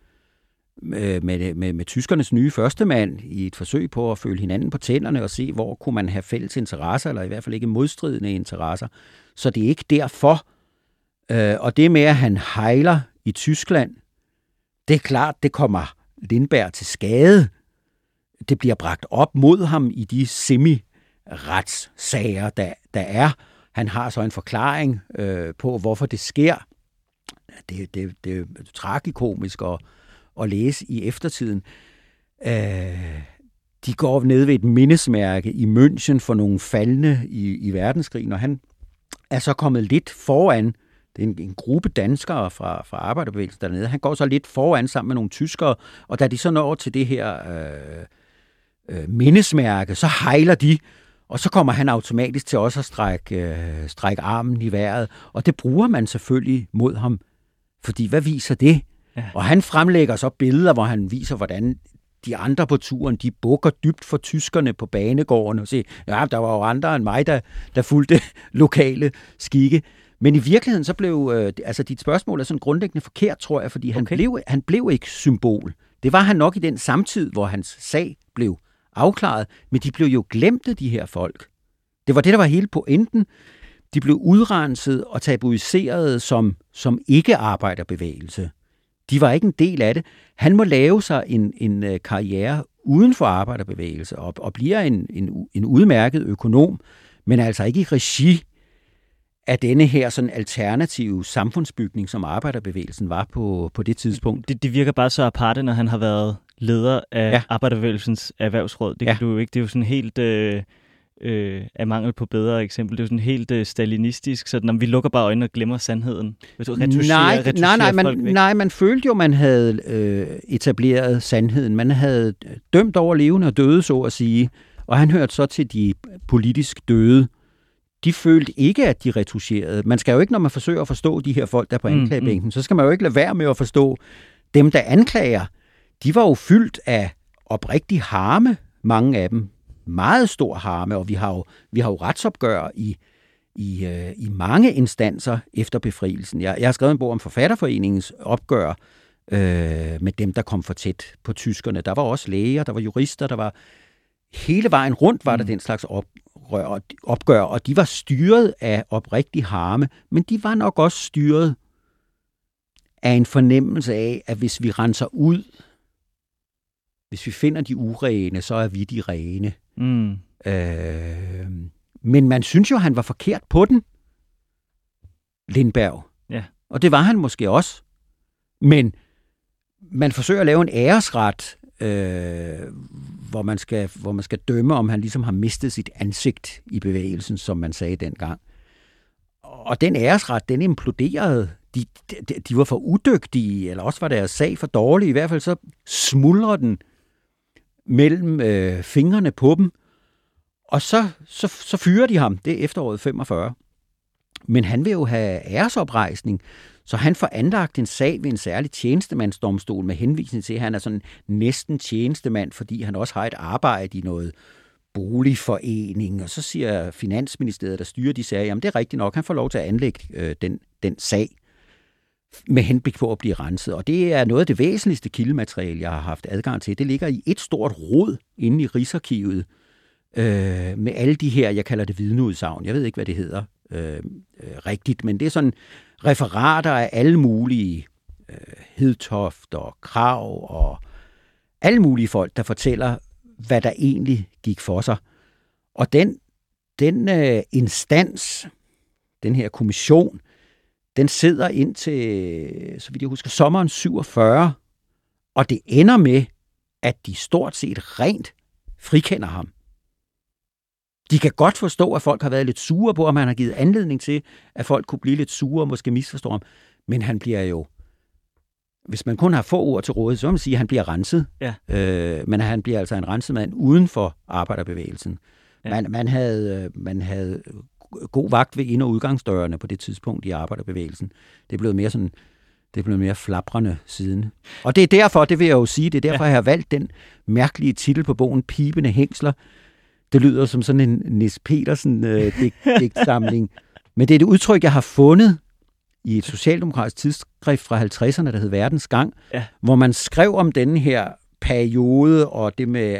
med, med, med, med tyskernes nye førstemand i et forsøg på at føle hinanden på tænderne og se, hvor kunne man have fælles interesser, eller i hvert fald ikke modstridende interesser. Så det er ikke derfor. Øh, og det med, at han hejler i Tyskland, det er klart, det kommer Lindberg til skade. Det bliver bragt op mod ham i de semi-retssager, der, der er. Han har så en forklaring øh, på, hvorfor det sker. Det, det, det er tragikomisk at, at læse i eftertiden. Øh, de går ned ved et mindesmærke i München for nogle faldende i, i verdenskrigen, og han er så kommet lidt foran det er en, en gruppe danskere fra, fra arbejderbevægelsen dernede. Han går så lidt foran sammen med nogle tyskere, og da de så når til det her øh, øh, mindesmærke, så hejler de, og så kommer han automatisk til også at strække, øh, strække armen i vejret, og det bruger man selvfølgelig mod ham, fordi hvad viser det? Ja. Og han fremlægger så billeder, hvor han viser, hvordan de andre på turen, de bukker dybt for tyskerne på banegården og siger, ja, der var jo andre end mig, der, der fulgte lokale skikke. Men i virkeligheden så blev, øh, altså dit spørgsmål er sådan grundlæggende forkert, tror jeg, fordi han, okay. blev, han blev ikke symbol. Det var han nok i den samtid, hvor hans sag blev afklaret, men de blev jo glemte, de her folk. Det var det, der var hele pointen. De blev udrenset og tabuiseret som, som ikke-arbejderbevægelse. De var ikke en del af det. Han må lave sig en, en øh, karriere uden for arbejderbevægelse og, og bliver en, en, en udmærket økonom, men altså ikke i regi af denne her sådan alternative samfundsbygning, som arbejderbevægelsen var på, på det tidspunkt. Det, det virker bare så aparte, når han har været leder af ja. arbejderbevægelsens erhvervsråd. Det, kan ja. du ikke, det er jo sådan helt... Øh, øh, af mangel på bedre eksempel. Det er jo sådan helt øh, stalinistisk, så når vi lukker bare øjnene og glemmer sandheden. Hvis du nej, nej, nej, man, nej, man følte jo, man havde øh, etableret sandheden. Man havde dømt over levende og døde, så at sige. Og han hørte så til de politisk døde de følte ikke, at de retuscherede. Man skal jo ikke, når man forsøger at forstå de her folk, der er på mm, anklagebænken, mm. så skal man jo ikke lade være med at forstå dem, der anklager. De var jo fyldt af oprigtig harme, mange af dem. Meget stor harme, og vi har jo, vi har jo retsopgør i, i, øh, i mange instanser efter befrielsen. Jeg, jeg har skrevet en bog om forfatterforeningens opgør øh, med dem, der kom for tæt på tyskerne. Der var også læger, der var jurister, der var hele vejen rundt var der mm. den slags op, oprør, opgør, og de var styret af oprigtig harme, men de var nok også styret af en fornemmelse af, at hvis vi renser ud, hvis vi finder de urene, så er vi de rene. Mm. Øh, men man synes jo, han var forkert på den, Lindberg. Ja. Og det var han måske også. Men man forsøger at lave en æresret øh, hvor, man skal, hvor man skal dømme, om han ligesom har mistet sit ansigt i bevægelsen, som man sagde dengang. Og den æresret, den imploderede. De, de, de var for udygtige, eller også var deres sag for dårlig. I hvert fald så smuldrer den mellem øh, fingrene på dem, og så, så, så fyrer de ham. Det er efteråret 45. Men han vil jo have æresoprejsning, så han får anlagt en sag ved en særlig tjenestemandsdomstol med henvisning til, at han er sådan næsten tjenestemand, fordi han også har et arbejde i noget boligforening. Og så siger Finansministeriet, der styrer de sager, jamen det er rigtigt nok, han får lov til at anlægge øh, den, den sag med henblik på at blive renset. Og det er noget af det væsentligste kildemateriale, jeg har haft adgang til. Det ligger i et stort rod inde i Rigsarkivet, øh, med alle de her, jeg kalder det vidneudsagn. Jeg ved ikke, hvad det hedder øh, øh, rigtigt, men det er sådan referater af alle mulige øh, Hedtoft og Krav og alle mulige folk, der fortæller, hvad der egentlig gik for sig. Og den, den øh, instans, den her kommission, den sidder ind til, så vidt jeg husker, sommeren 47, og det ender med, at de stort set rent frikender ham. De kan godt forstå, at folk har været lidt sure på, at man har givet anledning til, at folk kunne blive lidt sure og måske misforstå ham. Men han bliver jo, hvis man kun har få ord til rådighed, så må man sige, at han bliver renset. Ja. Øh, men han bliver altså en renset mand uden for arbejderbevægelsen. Ja. Man, man, havde, man havde god vagt ved ind- og udgangsdørene på det tidspunkt i arbejderbevægelsen. Det blev mere sådan det er blevet mere flabrende siden. Og det er derfor, det vil jeg jo sige, det er derfor, ja. jeg har valgt den mærkelige titel på bogen, Pibende Hængsler. Det lyder som sådan en Nis Petersen-digtsamling. Øh, Men det er et udtryk, jeg har fundet i et socialdemokratisk tidsskrift fra 50'erne, der hed Verdens Gang, ja. hvor man skrev om denne her periode, og det med,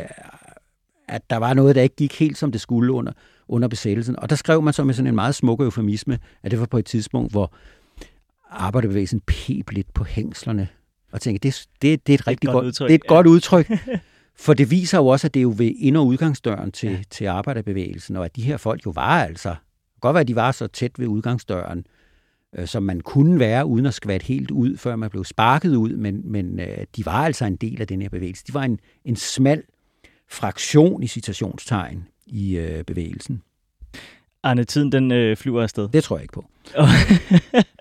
at der var noget, der ikke gik helt, som det skulle under, under besættelsen. Og der skrev man så med sådan en meget smuk eufemisme, at det var på et tidspunkt, hvor arbejderbevægelsen pep lidt på hængslerne. Og tænkte, det, det, det er et rigtig godt, godt udtryk. Det er et ja. godt udtryk. [laughs] For det viser jo også, at det er jo ved ind- og udgangsdøren til, ja. til arbejderbevægelsen, og at de her folk jo var altså, godt være, at de var så tæt ved udgangsdøren, øh, som man kunne være, uden at skvatte helt ud, før man blev sparket ud, men, men øh, de var altså en del af den her bevægelse. De var en, en smal fraktion i citationstegn i øh, bevægelsen. Arne, tiden den øh, flyver afsted. Det tror jeg ikke på. [laughs] [laughs]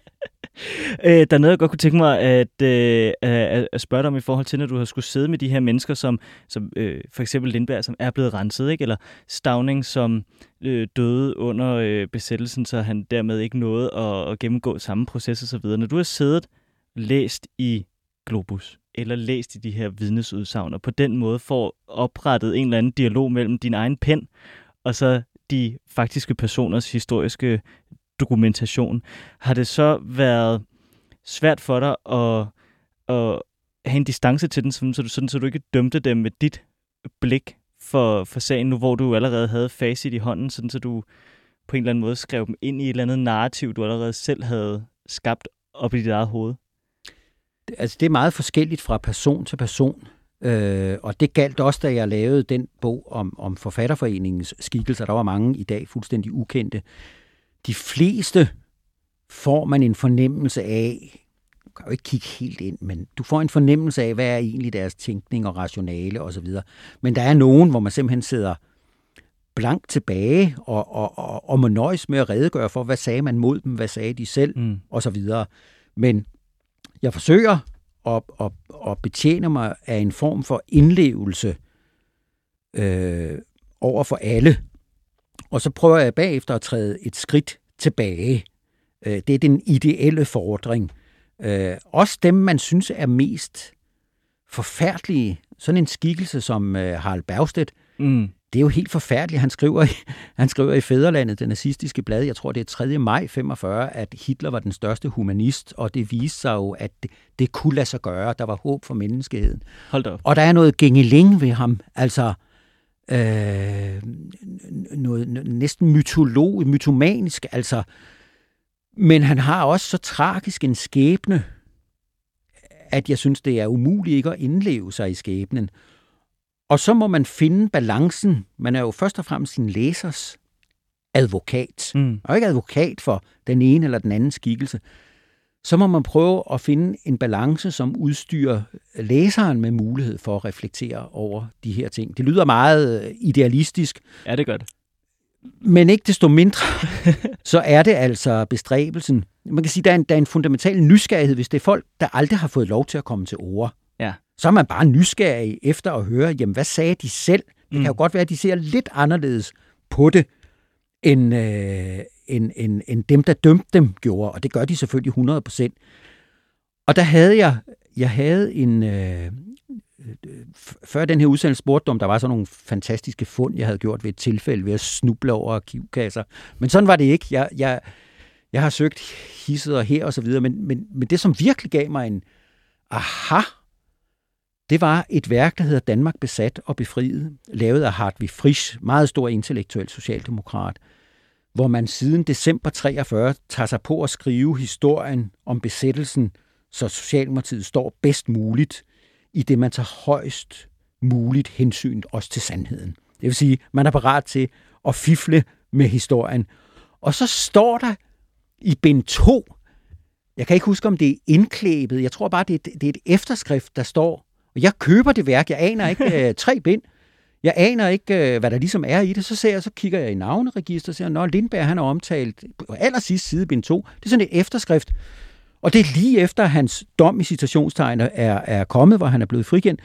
[laughs] øh, der er noget, jeg godt kunne tænke mig at, øh, at, at spørge dig om i forhold til, når du har skulle sidde med de her mennesker, som, som øh, for eksempel Lindberg, som er blevet renset, ikke? eller Stavning, som øh, døde under øh, besættelsen, så han dermed ikke nåede at, at gennemgå samme proces osv. Når du har siddet læst i Globus, eller læst i de her vidnesudsagn, og på den måde får oprettet en eller anden dialog mellem din egen pen, og så de faktiske personers historiske dokumentation. Har det så været svært for dig at, at have en distance til den, sådan, så, du, sådan, så du ikke dømte dem med dit blik for, for sagen nu, hvor du allerede havde facit i hånden, sådan så du på en eller anden måde skrev dem ind i et eller andet narrativ, du allerede selv havde skabt op i dit eget hoved? Altså, det er meget forskelligt fra person til person. Øh, og det galt også, da jeg lavede den bog om, om forfatterforeningens skikkelser. Der var mange i dag fuldstændig ukendte de fleste får man en fornemmelse af, du kan jo ikke kigge helt ind, men du får en fornemmelse af, hvad er egentlig deres tænkning og rationale osv. Men der er nogen, hvor man simpelthen sidder blank tilbage og, og, og, og må nøjes med at redegøre for, hvad sagde man mod dem, hvad sagde de selv, mm. og så videre. Men jeg forsøger at, at, at betjene mig af en form for indlevelse øh, over for alle, og så prøver jeg bagefter at træde et skridt tilbage. Øh, det er den ideelle fordring. Øh, også dem, man synes er mest forfærdelige. Sådan en skikkelse som øh, Harald Bergstedt, mm. det er jo helt forfærdeligt. Han skriver, i, [laughs] han skriver i Fæderlandet, den nazistiske blad, jeg tror det er 3. maj 45, at Hitler var den største humanist, og det viste sig jo, at det, det kunne lade sig gøre. Der var håb for menneskeheden. Hold da op. Og der er noget gængeling ved ham. Altså, øh, noget, næsten mytolog, mytomanisk, altså. Men han har også så tragisk en skæbne, at jeg synes, det er umuligt ikke at indleve sig i skæbnen. Og så må man finde balancen. Man er jo først og fremmest sin læsers advokat. Mm. Og ikke advokat for den ene eller den anden skikkelse så må man prøve at finde en balance, som udstyrer læseren med mulighed for at reflektere over de her ting. Det lyder meget øh, idealistisk. Ja, det gør det. Men ikke desto mindre, [laughs] så er det altså bestræbelsen. Man kan sige, der er en, der er en fundamental nysgerrighed, hvis det er folk, der aldrig har fået lov til at komme til ord. Ja. Så er man bare nysgerrig efter at høre, jamen hvad sagde de selv? Det mm. kan jo godt være, at de ser lidt anderledes på det, end, øh, end, end, end dem, der dømte dem, gjorde. Og det gør de selvfølgelig 100 procent. Og der havde jeg, jeg havde en, øh, øh før den her udsendelse spurgte om, der var sådan nogle fantastiske fund, jeg havde gjort ved et tilfælde ved at snuble over arkivkasser. Men sådan var det ikke. Jeg, jeg, jeg har søgt hisset og her og så videre, men, men, men det, som virkelig gav mig en aha, det var et værk, der hedder Danmark besat og befriet, lavet af Hartwig Frisch, meget stor intellektuel socialdemokrat, hvor man siden december 43 tager sig på at skrive historien om besættelsen, så Socialdemokratiet står bedst muligt i det, man tager højst muligt hensyn også til sandheden. Det vil sige, man er parat til at fifle med historien. Og så står der i bind 2, jeg kan ikke huske, om det er indklæbet, jeg tror bare, det er, det er et efterskrift, der står, jeg køber det værk, jeg aner ikke øh, tre bind, jeg aner ikke, øh, hvad der ligesom er i det. Så ser jeg, så kigger jeg i navneregister og siger, når Lindberg han har omtalt på allersidst side bind 2. Det er sådan et efterskrift. Og det er lige efter, at hans dom i citationstegn er, er kommet, hvor han er blevet frikendt.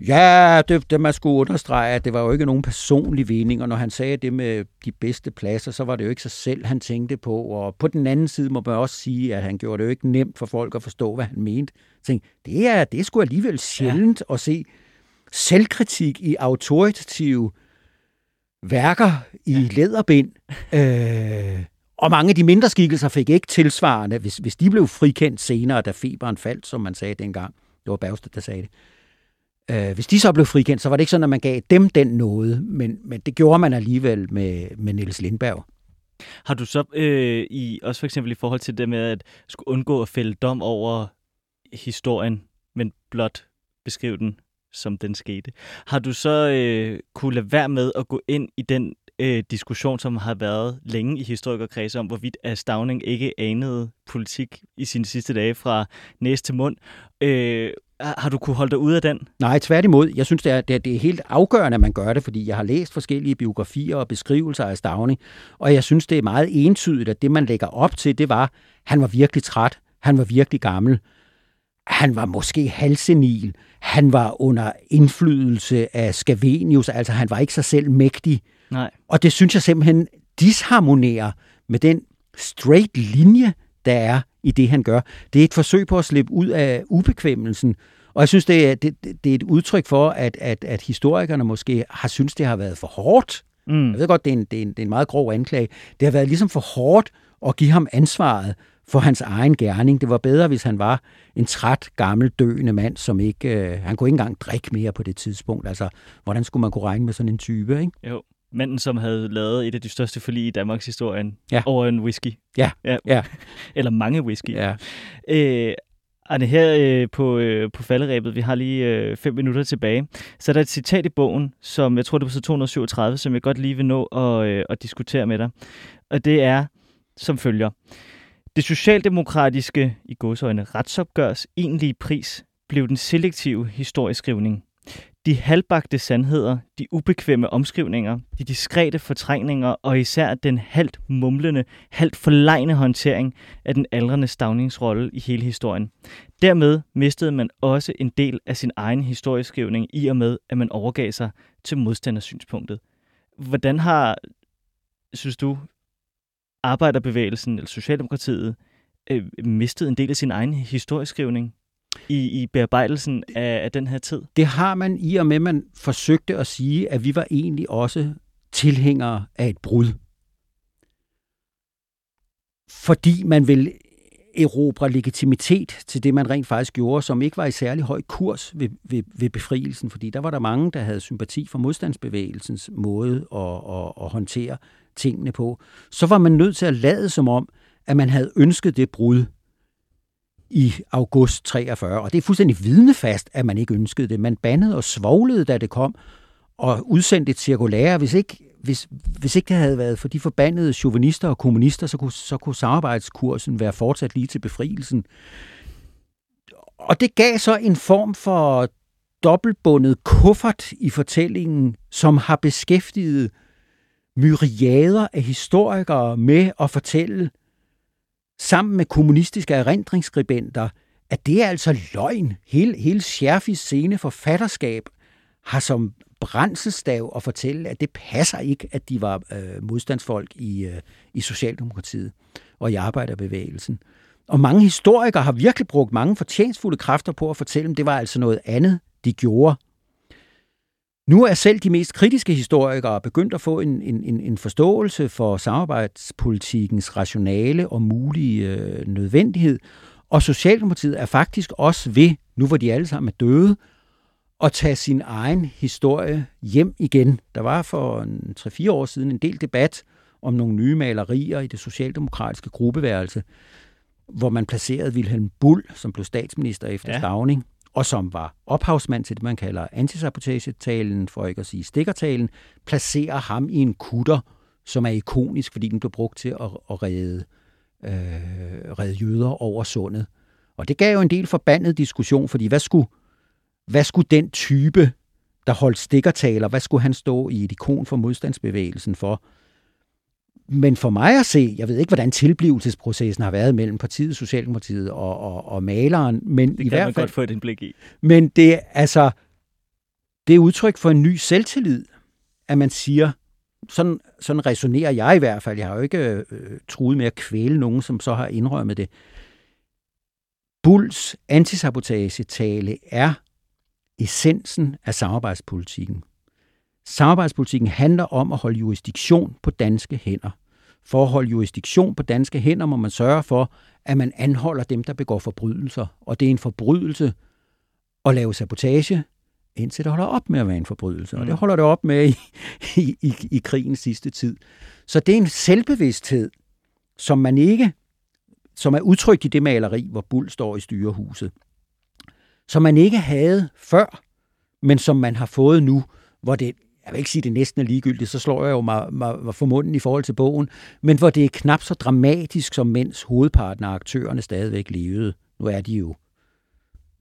Ja, det, det man skulle understrege, at det var jo ikke nogen personlig vinding, og når han sagde det med de bedste pladser, så var det jo ikke sig selv, han tænkte på. Og på den anden side må man også sige, at han gjorde det jo ikke nemt for folk at forstå, hvad han mente. Tænkte, det er, det er sgu alligevel sjældent ja. at se selvkritik i autoritative værker i ja. læderbind. Øh, og mange af de mindre skikkelser fik ikke tilsvarende, hvis, hvis de blev frikendt senere, da feberen faldt, som man sagde dengang. Det var Bergsted, der sagde det. Øh, hvis de så blev frikendt, så var det ikke sådan, at man gav dem den noget, men, men det gjorde man alligevel med, med Niels Lindberg. Har du så, øh, i, også for eksempel i forhold til det med at skulle undgå at fælde dom over historien, men blot beskrive den, som den skete, har du så øh, kunne lade være med at gå ind i den øh, diskussion, som har været længe i historikerkredse om, hvorvidt at Stavning ikke anede politik i sine sidste dage fra næste til mund. Øh, har du kunne holde dig ud af den? Nej, tværtimod. Jeg synes, det er, det, er, det er helt afgørende, at man gør det, fordi jeg har læst forskellige biografier og beskrivelser af Stavning, og jeg synes, det er meget entydigt, at det, man lægger op til, det var, at han var virkelig træt, han var virkelig gammel, han var måske halsenil, han var under indflydelse af Scavenius, altså han var ikke sig selv mægtig. Nej. Og det synes jeg simpelthen disharmonerer med den straight linje, der er i det, han gør. Det er et forsøg på at slippe ud af ubekvemmelsen. Og jeg synes, det er, det, det er et udtryk for, at, at, at historikerne måske har synes det har været for hårdt. Mm. Jeg ved godt, det er, en, det, er en, det er en meget grov anklage. Det har været ligesom for hårdt at give ham ansvaret for hans egen gerning. Det var bedre, hvis han var en træt, gammel, døende mand, som ikke... Øh, han kunne ikke engang drikke mere på det tidspunkt. Altså, hvordan skulle man kunne regne med sådan en type, ikke? Jo manden, som havde lavet et af de største forlig i Danmarks historie ja. over en whisky. Ja, ja. ja. [laughs] Eller mange whisky. Ja. Øh, Arne, her øh, på, øh, på falderæbet, vi har lige øh, fem minutter tilbage, så er der et citat i bogen, som jeg tror, det er på 237, som jeg godt lige vil nå at, øh, at diskutere med dig. Og det er som følger. Det socialdemokratiske, i godsøjne, retsopgørs egentlige pris blev den selektive historieskrivning. De halvbagte sandheder, de ubekvemme omskrivninger, de diskrete fortrængninger og især den halvt mumlende, halvt forlegne håndtering af den aldrende stavningsrolle i hele historien. Dermed mistede man også en del af sin egen historieskrivning i og med, at man overgav sig til modstandersynspunktet. Hvordan har, synes du, arbejderbevægelsen eller Socialdemokratiet øh, mistet en del af sin egen historieskrivning i, i bearbejdelsen af, af den her tid? Det har man i og med, at man forsøgte at sige, at vi var egentlig også tilhængere af et brud. Fordi man vil erobre legitimitet til det, man rent faktisk gjorde, som ikke var i særlig høj kurs ved, ved, ved befrielsen, fordi der var der mange, der havde sympati for modstandsbevægelsens måde at, at, at håndtere tingene på. Så var man nødt til at lade som om, at man havde ønsket det brud i august 43, og det er fuldstændig vidnefast, at man ikke ønskede det. Man bandede og svoglede, da det kom, og udsendte et cirkulære. Hvis ikke, hvis, hvis ikke det havde været for de forbandede chauvinister og kommunister, så kunne, så kunne samarbejdskursen være fortsat lige til befrielsen. Og det gav så en form for dobbeltbundet kuffert i fortællingen, som har beskæftiget myriader af historikere med at fortælle sammen med kommunistiske erindringsskribenter, at det er altså løgn. Hele, hele Scherfis scene forfatterskab har som brændselsstav at fortælle, at det passer ikke, at de var øh, modstandsfolk i, øh, i Socialdemokratiet og i arbejderbevægelsen. Og mange historikere har virkelig brugt mange fortjenstfulde kræfter på at fortælle, at det var altså noget andet, de gjorde. Nu er selv de mest kritiske historikere begyndt at få en, en, en forståelse for samarbejdspolitikens rationale og mulige øh, nødvendighed, og Socialdemokratiet er faktisk også ved, nu hvor de alle sammen er døde, at tage sin egen historie hjem igen. Der var for 3-4 år siden en del debat om nogle nye malerier i det socialdemokratiske gruppeværelse, hvor man placerede Wilhelm Bull, som blev statsminister efter ja. Stavning, og som var ophavsmand til det, man kalder antisabotagetalen, for ikke at sige stikkertalen, placerer ham i en kutter, som er ikonisk, fordi den blev brugt til at, at redde, øh, redde jøder over sundet. Og det gav jo en del forbandet diskussion, fordi hvad skulle, hvad skulle den type, der holdt stikkertaler, hvad skulle han stå i et ikon for modstandsbevægelsen for? Men for mig at se, jeg ved ikke, hvordan tilblivelsesprocessen har været mellem partiet, Socialdemokratiet og, og, og maleren, men det i hvert fald... godt få et indblik i. Men det, altså, det er udtryk for en ny selvtillid, at man siger, sådan, sådan resonerer jeg i hvert fald, jeg har jo ikke øh, truet med at kvæle nogen, som så har indrømmet det. Bulls antisabotagetale er essensen af samarbejdspolitikken. Samarbejdspolitikken handler om at holde jurisdiktion på danske hænder. For at holde jurisdiktion på danske hænder må man sørge for, at man anholder dem, der begår forbrydelser. Og det er en forbrydelse at lave sabotage, indtil det holder op med at være en forbrydelse. Mm. Og det mm. holder det op med i, i, i, i krigens sidste tid. Så det er en selvbevidsthed, som man ikke, som er udtrykt i det maleri, hvor Bull står i styrehuset, som man ikke havde før, men som man har fået nu, hvor det, jeg vil ikke sige, det næsten er ligegyldigt, så slår jeg jo mig, mig, mig for munden i forhold til bogen, men hvor det er knap så dramatisk, som mens hovedparten af aktørerne stadigvæk levede. Nu er de jo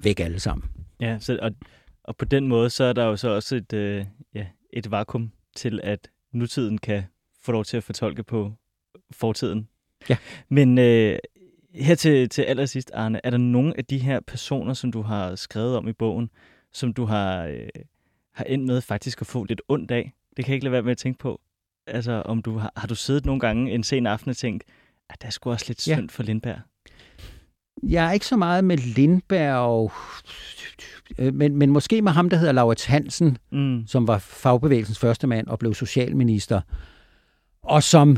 væk alle sammen. Ja, så, og, og på den måde, så er der jo så også et, øh, ja, et vakuum til, at nutiden kan få lov til at fortolke på fortiden. Ja. Men øh, her til, til allersidst, Arne, er der nogle af de her personer, som du har skrevet om i bogen, som du har, øh, har endt med faktisk at få lidt ondt af? Det kan jeg ikke lade være med at tænke på. Altså, om du har, har du siddet nogle gange en sen aften og tænkt, at der er sgu også lidt synd ja. for Lindberg? Jeg er ikke så meget med Lindberg, og, øh, men, men måske med ham, der hedder Laurits Hansen, mm. som var fagbevægelsens første mand og blev socialminister, og som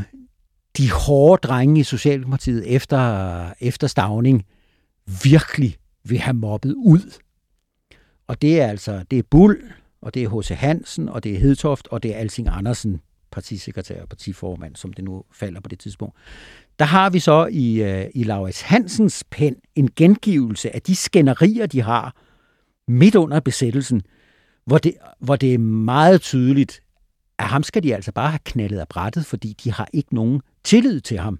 de hårde drenge i Socialdemokratiet efter, efter Stavning virkelig vil have mobbet ud. Og det er altså, det er Bull, og det er H.C. Hansen, og det er Hedtoft, og det er Alsing Andersen, partisekretær og partiformand, som det nu falder på det tidspunkt. Der har vi så i, øh, i Laurits Hansens pen en gengivelse af de skænderier, de har midt under besættelsen, hvor det, hvor det er meget tydeligt, at ham skal de altså bare have knaldet af brættet, fordi de har ikke nogen tillid til ham.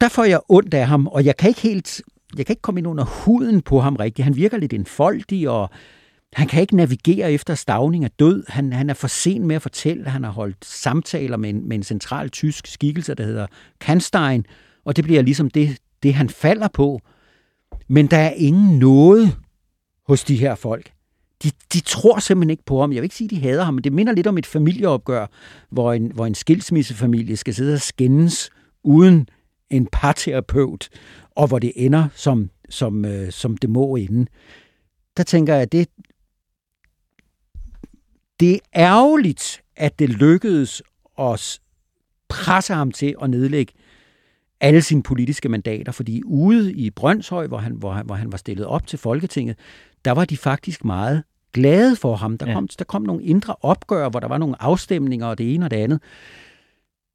Der får jeg ondt af ham, og jeg kan ikke helt, jeg kan ikke komme ind under huden på ham rigtigt. Han virker lidt enfoldig, og han kan ikke navigere efter stavning af død. Han, han er for sen med at fortælle. Han har holdt samtaler med en, med en central tysk skikkelse, der hedder Kanstein, og det bliver ligesom det, det, han falder på. Men der er ingen noget hos de her folk. De, de tror simpelthen ikke på ham. Jeg vil ikke sige, at de hader ham, men det minder lidt om et familieopgør, hvor en, hvor en skilsmissefamilie skal sidde og skændes uden en parterapeut, og hvor det ender, som, som, øh, som det må ende. Der tænker jeg, at det, det er ærgerligt, at det lykkedes os presse ham til at nedlægge alle sine politiske mandater, fordi ude i Brøndshøj, hvor han, hvor han, hvor han var stillet op til Folketinget, der var de faktisk meget glade for ham. Der, ja. kom, der kom nogle indre opgør, hvor der var nogle afstemninger og det ene og det andet.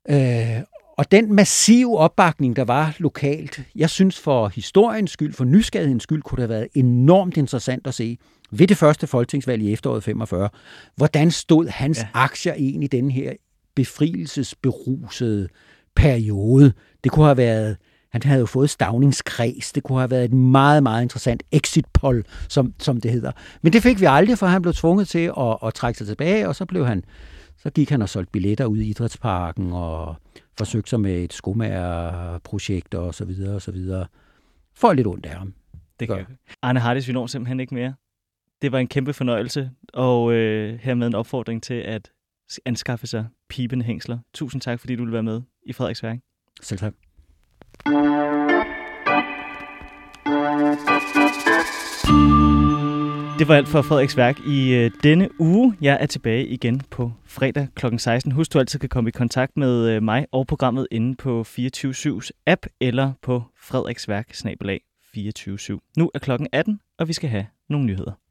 Øh, og den massive opbakning, der var lokalt, jeg synes for historiens skyld, for nysgerrighedens skyld, kunne det have været enormt interessant at se ved det første folketingsvalg i efteråret 45, hvordan stod hans ja. aktier egentlig i den her befrielsesberusede periode. Det kunne have været han havde jo fået stavningskreds. Det kunne have været et meget, meget interessant exit poll, som, som det hedder. Men det fik vi aldrig, for han blev tvunget til at, at trække sig tilbage, og så blev han så gik han og solgte billetter ud i idrætsparken og forsøgte sig med et skomagerprojekt og så videre og så videre. For lidt ondt af ham. Det gør. Arne Hardis, vi når simpelthen ikke mere. Det var en kæmpe fornøjelse, og øh, hermed en opfordring til at anskaffe sig pibende hængsler. Tusind tak, fordi du ville være med i Frederiksværk. Selv tak. Det var alt for Frederiks værk i øh, denne uge. Jeg er tilbage igen på fredag kl. 16. Husk, du altid kan komme i kontakt med øh, mig og programmet inde på 24-7's app eller på frederiksværk 24 /7. Nu er klokken 18, og vi skal have nogle nyheder.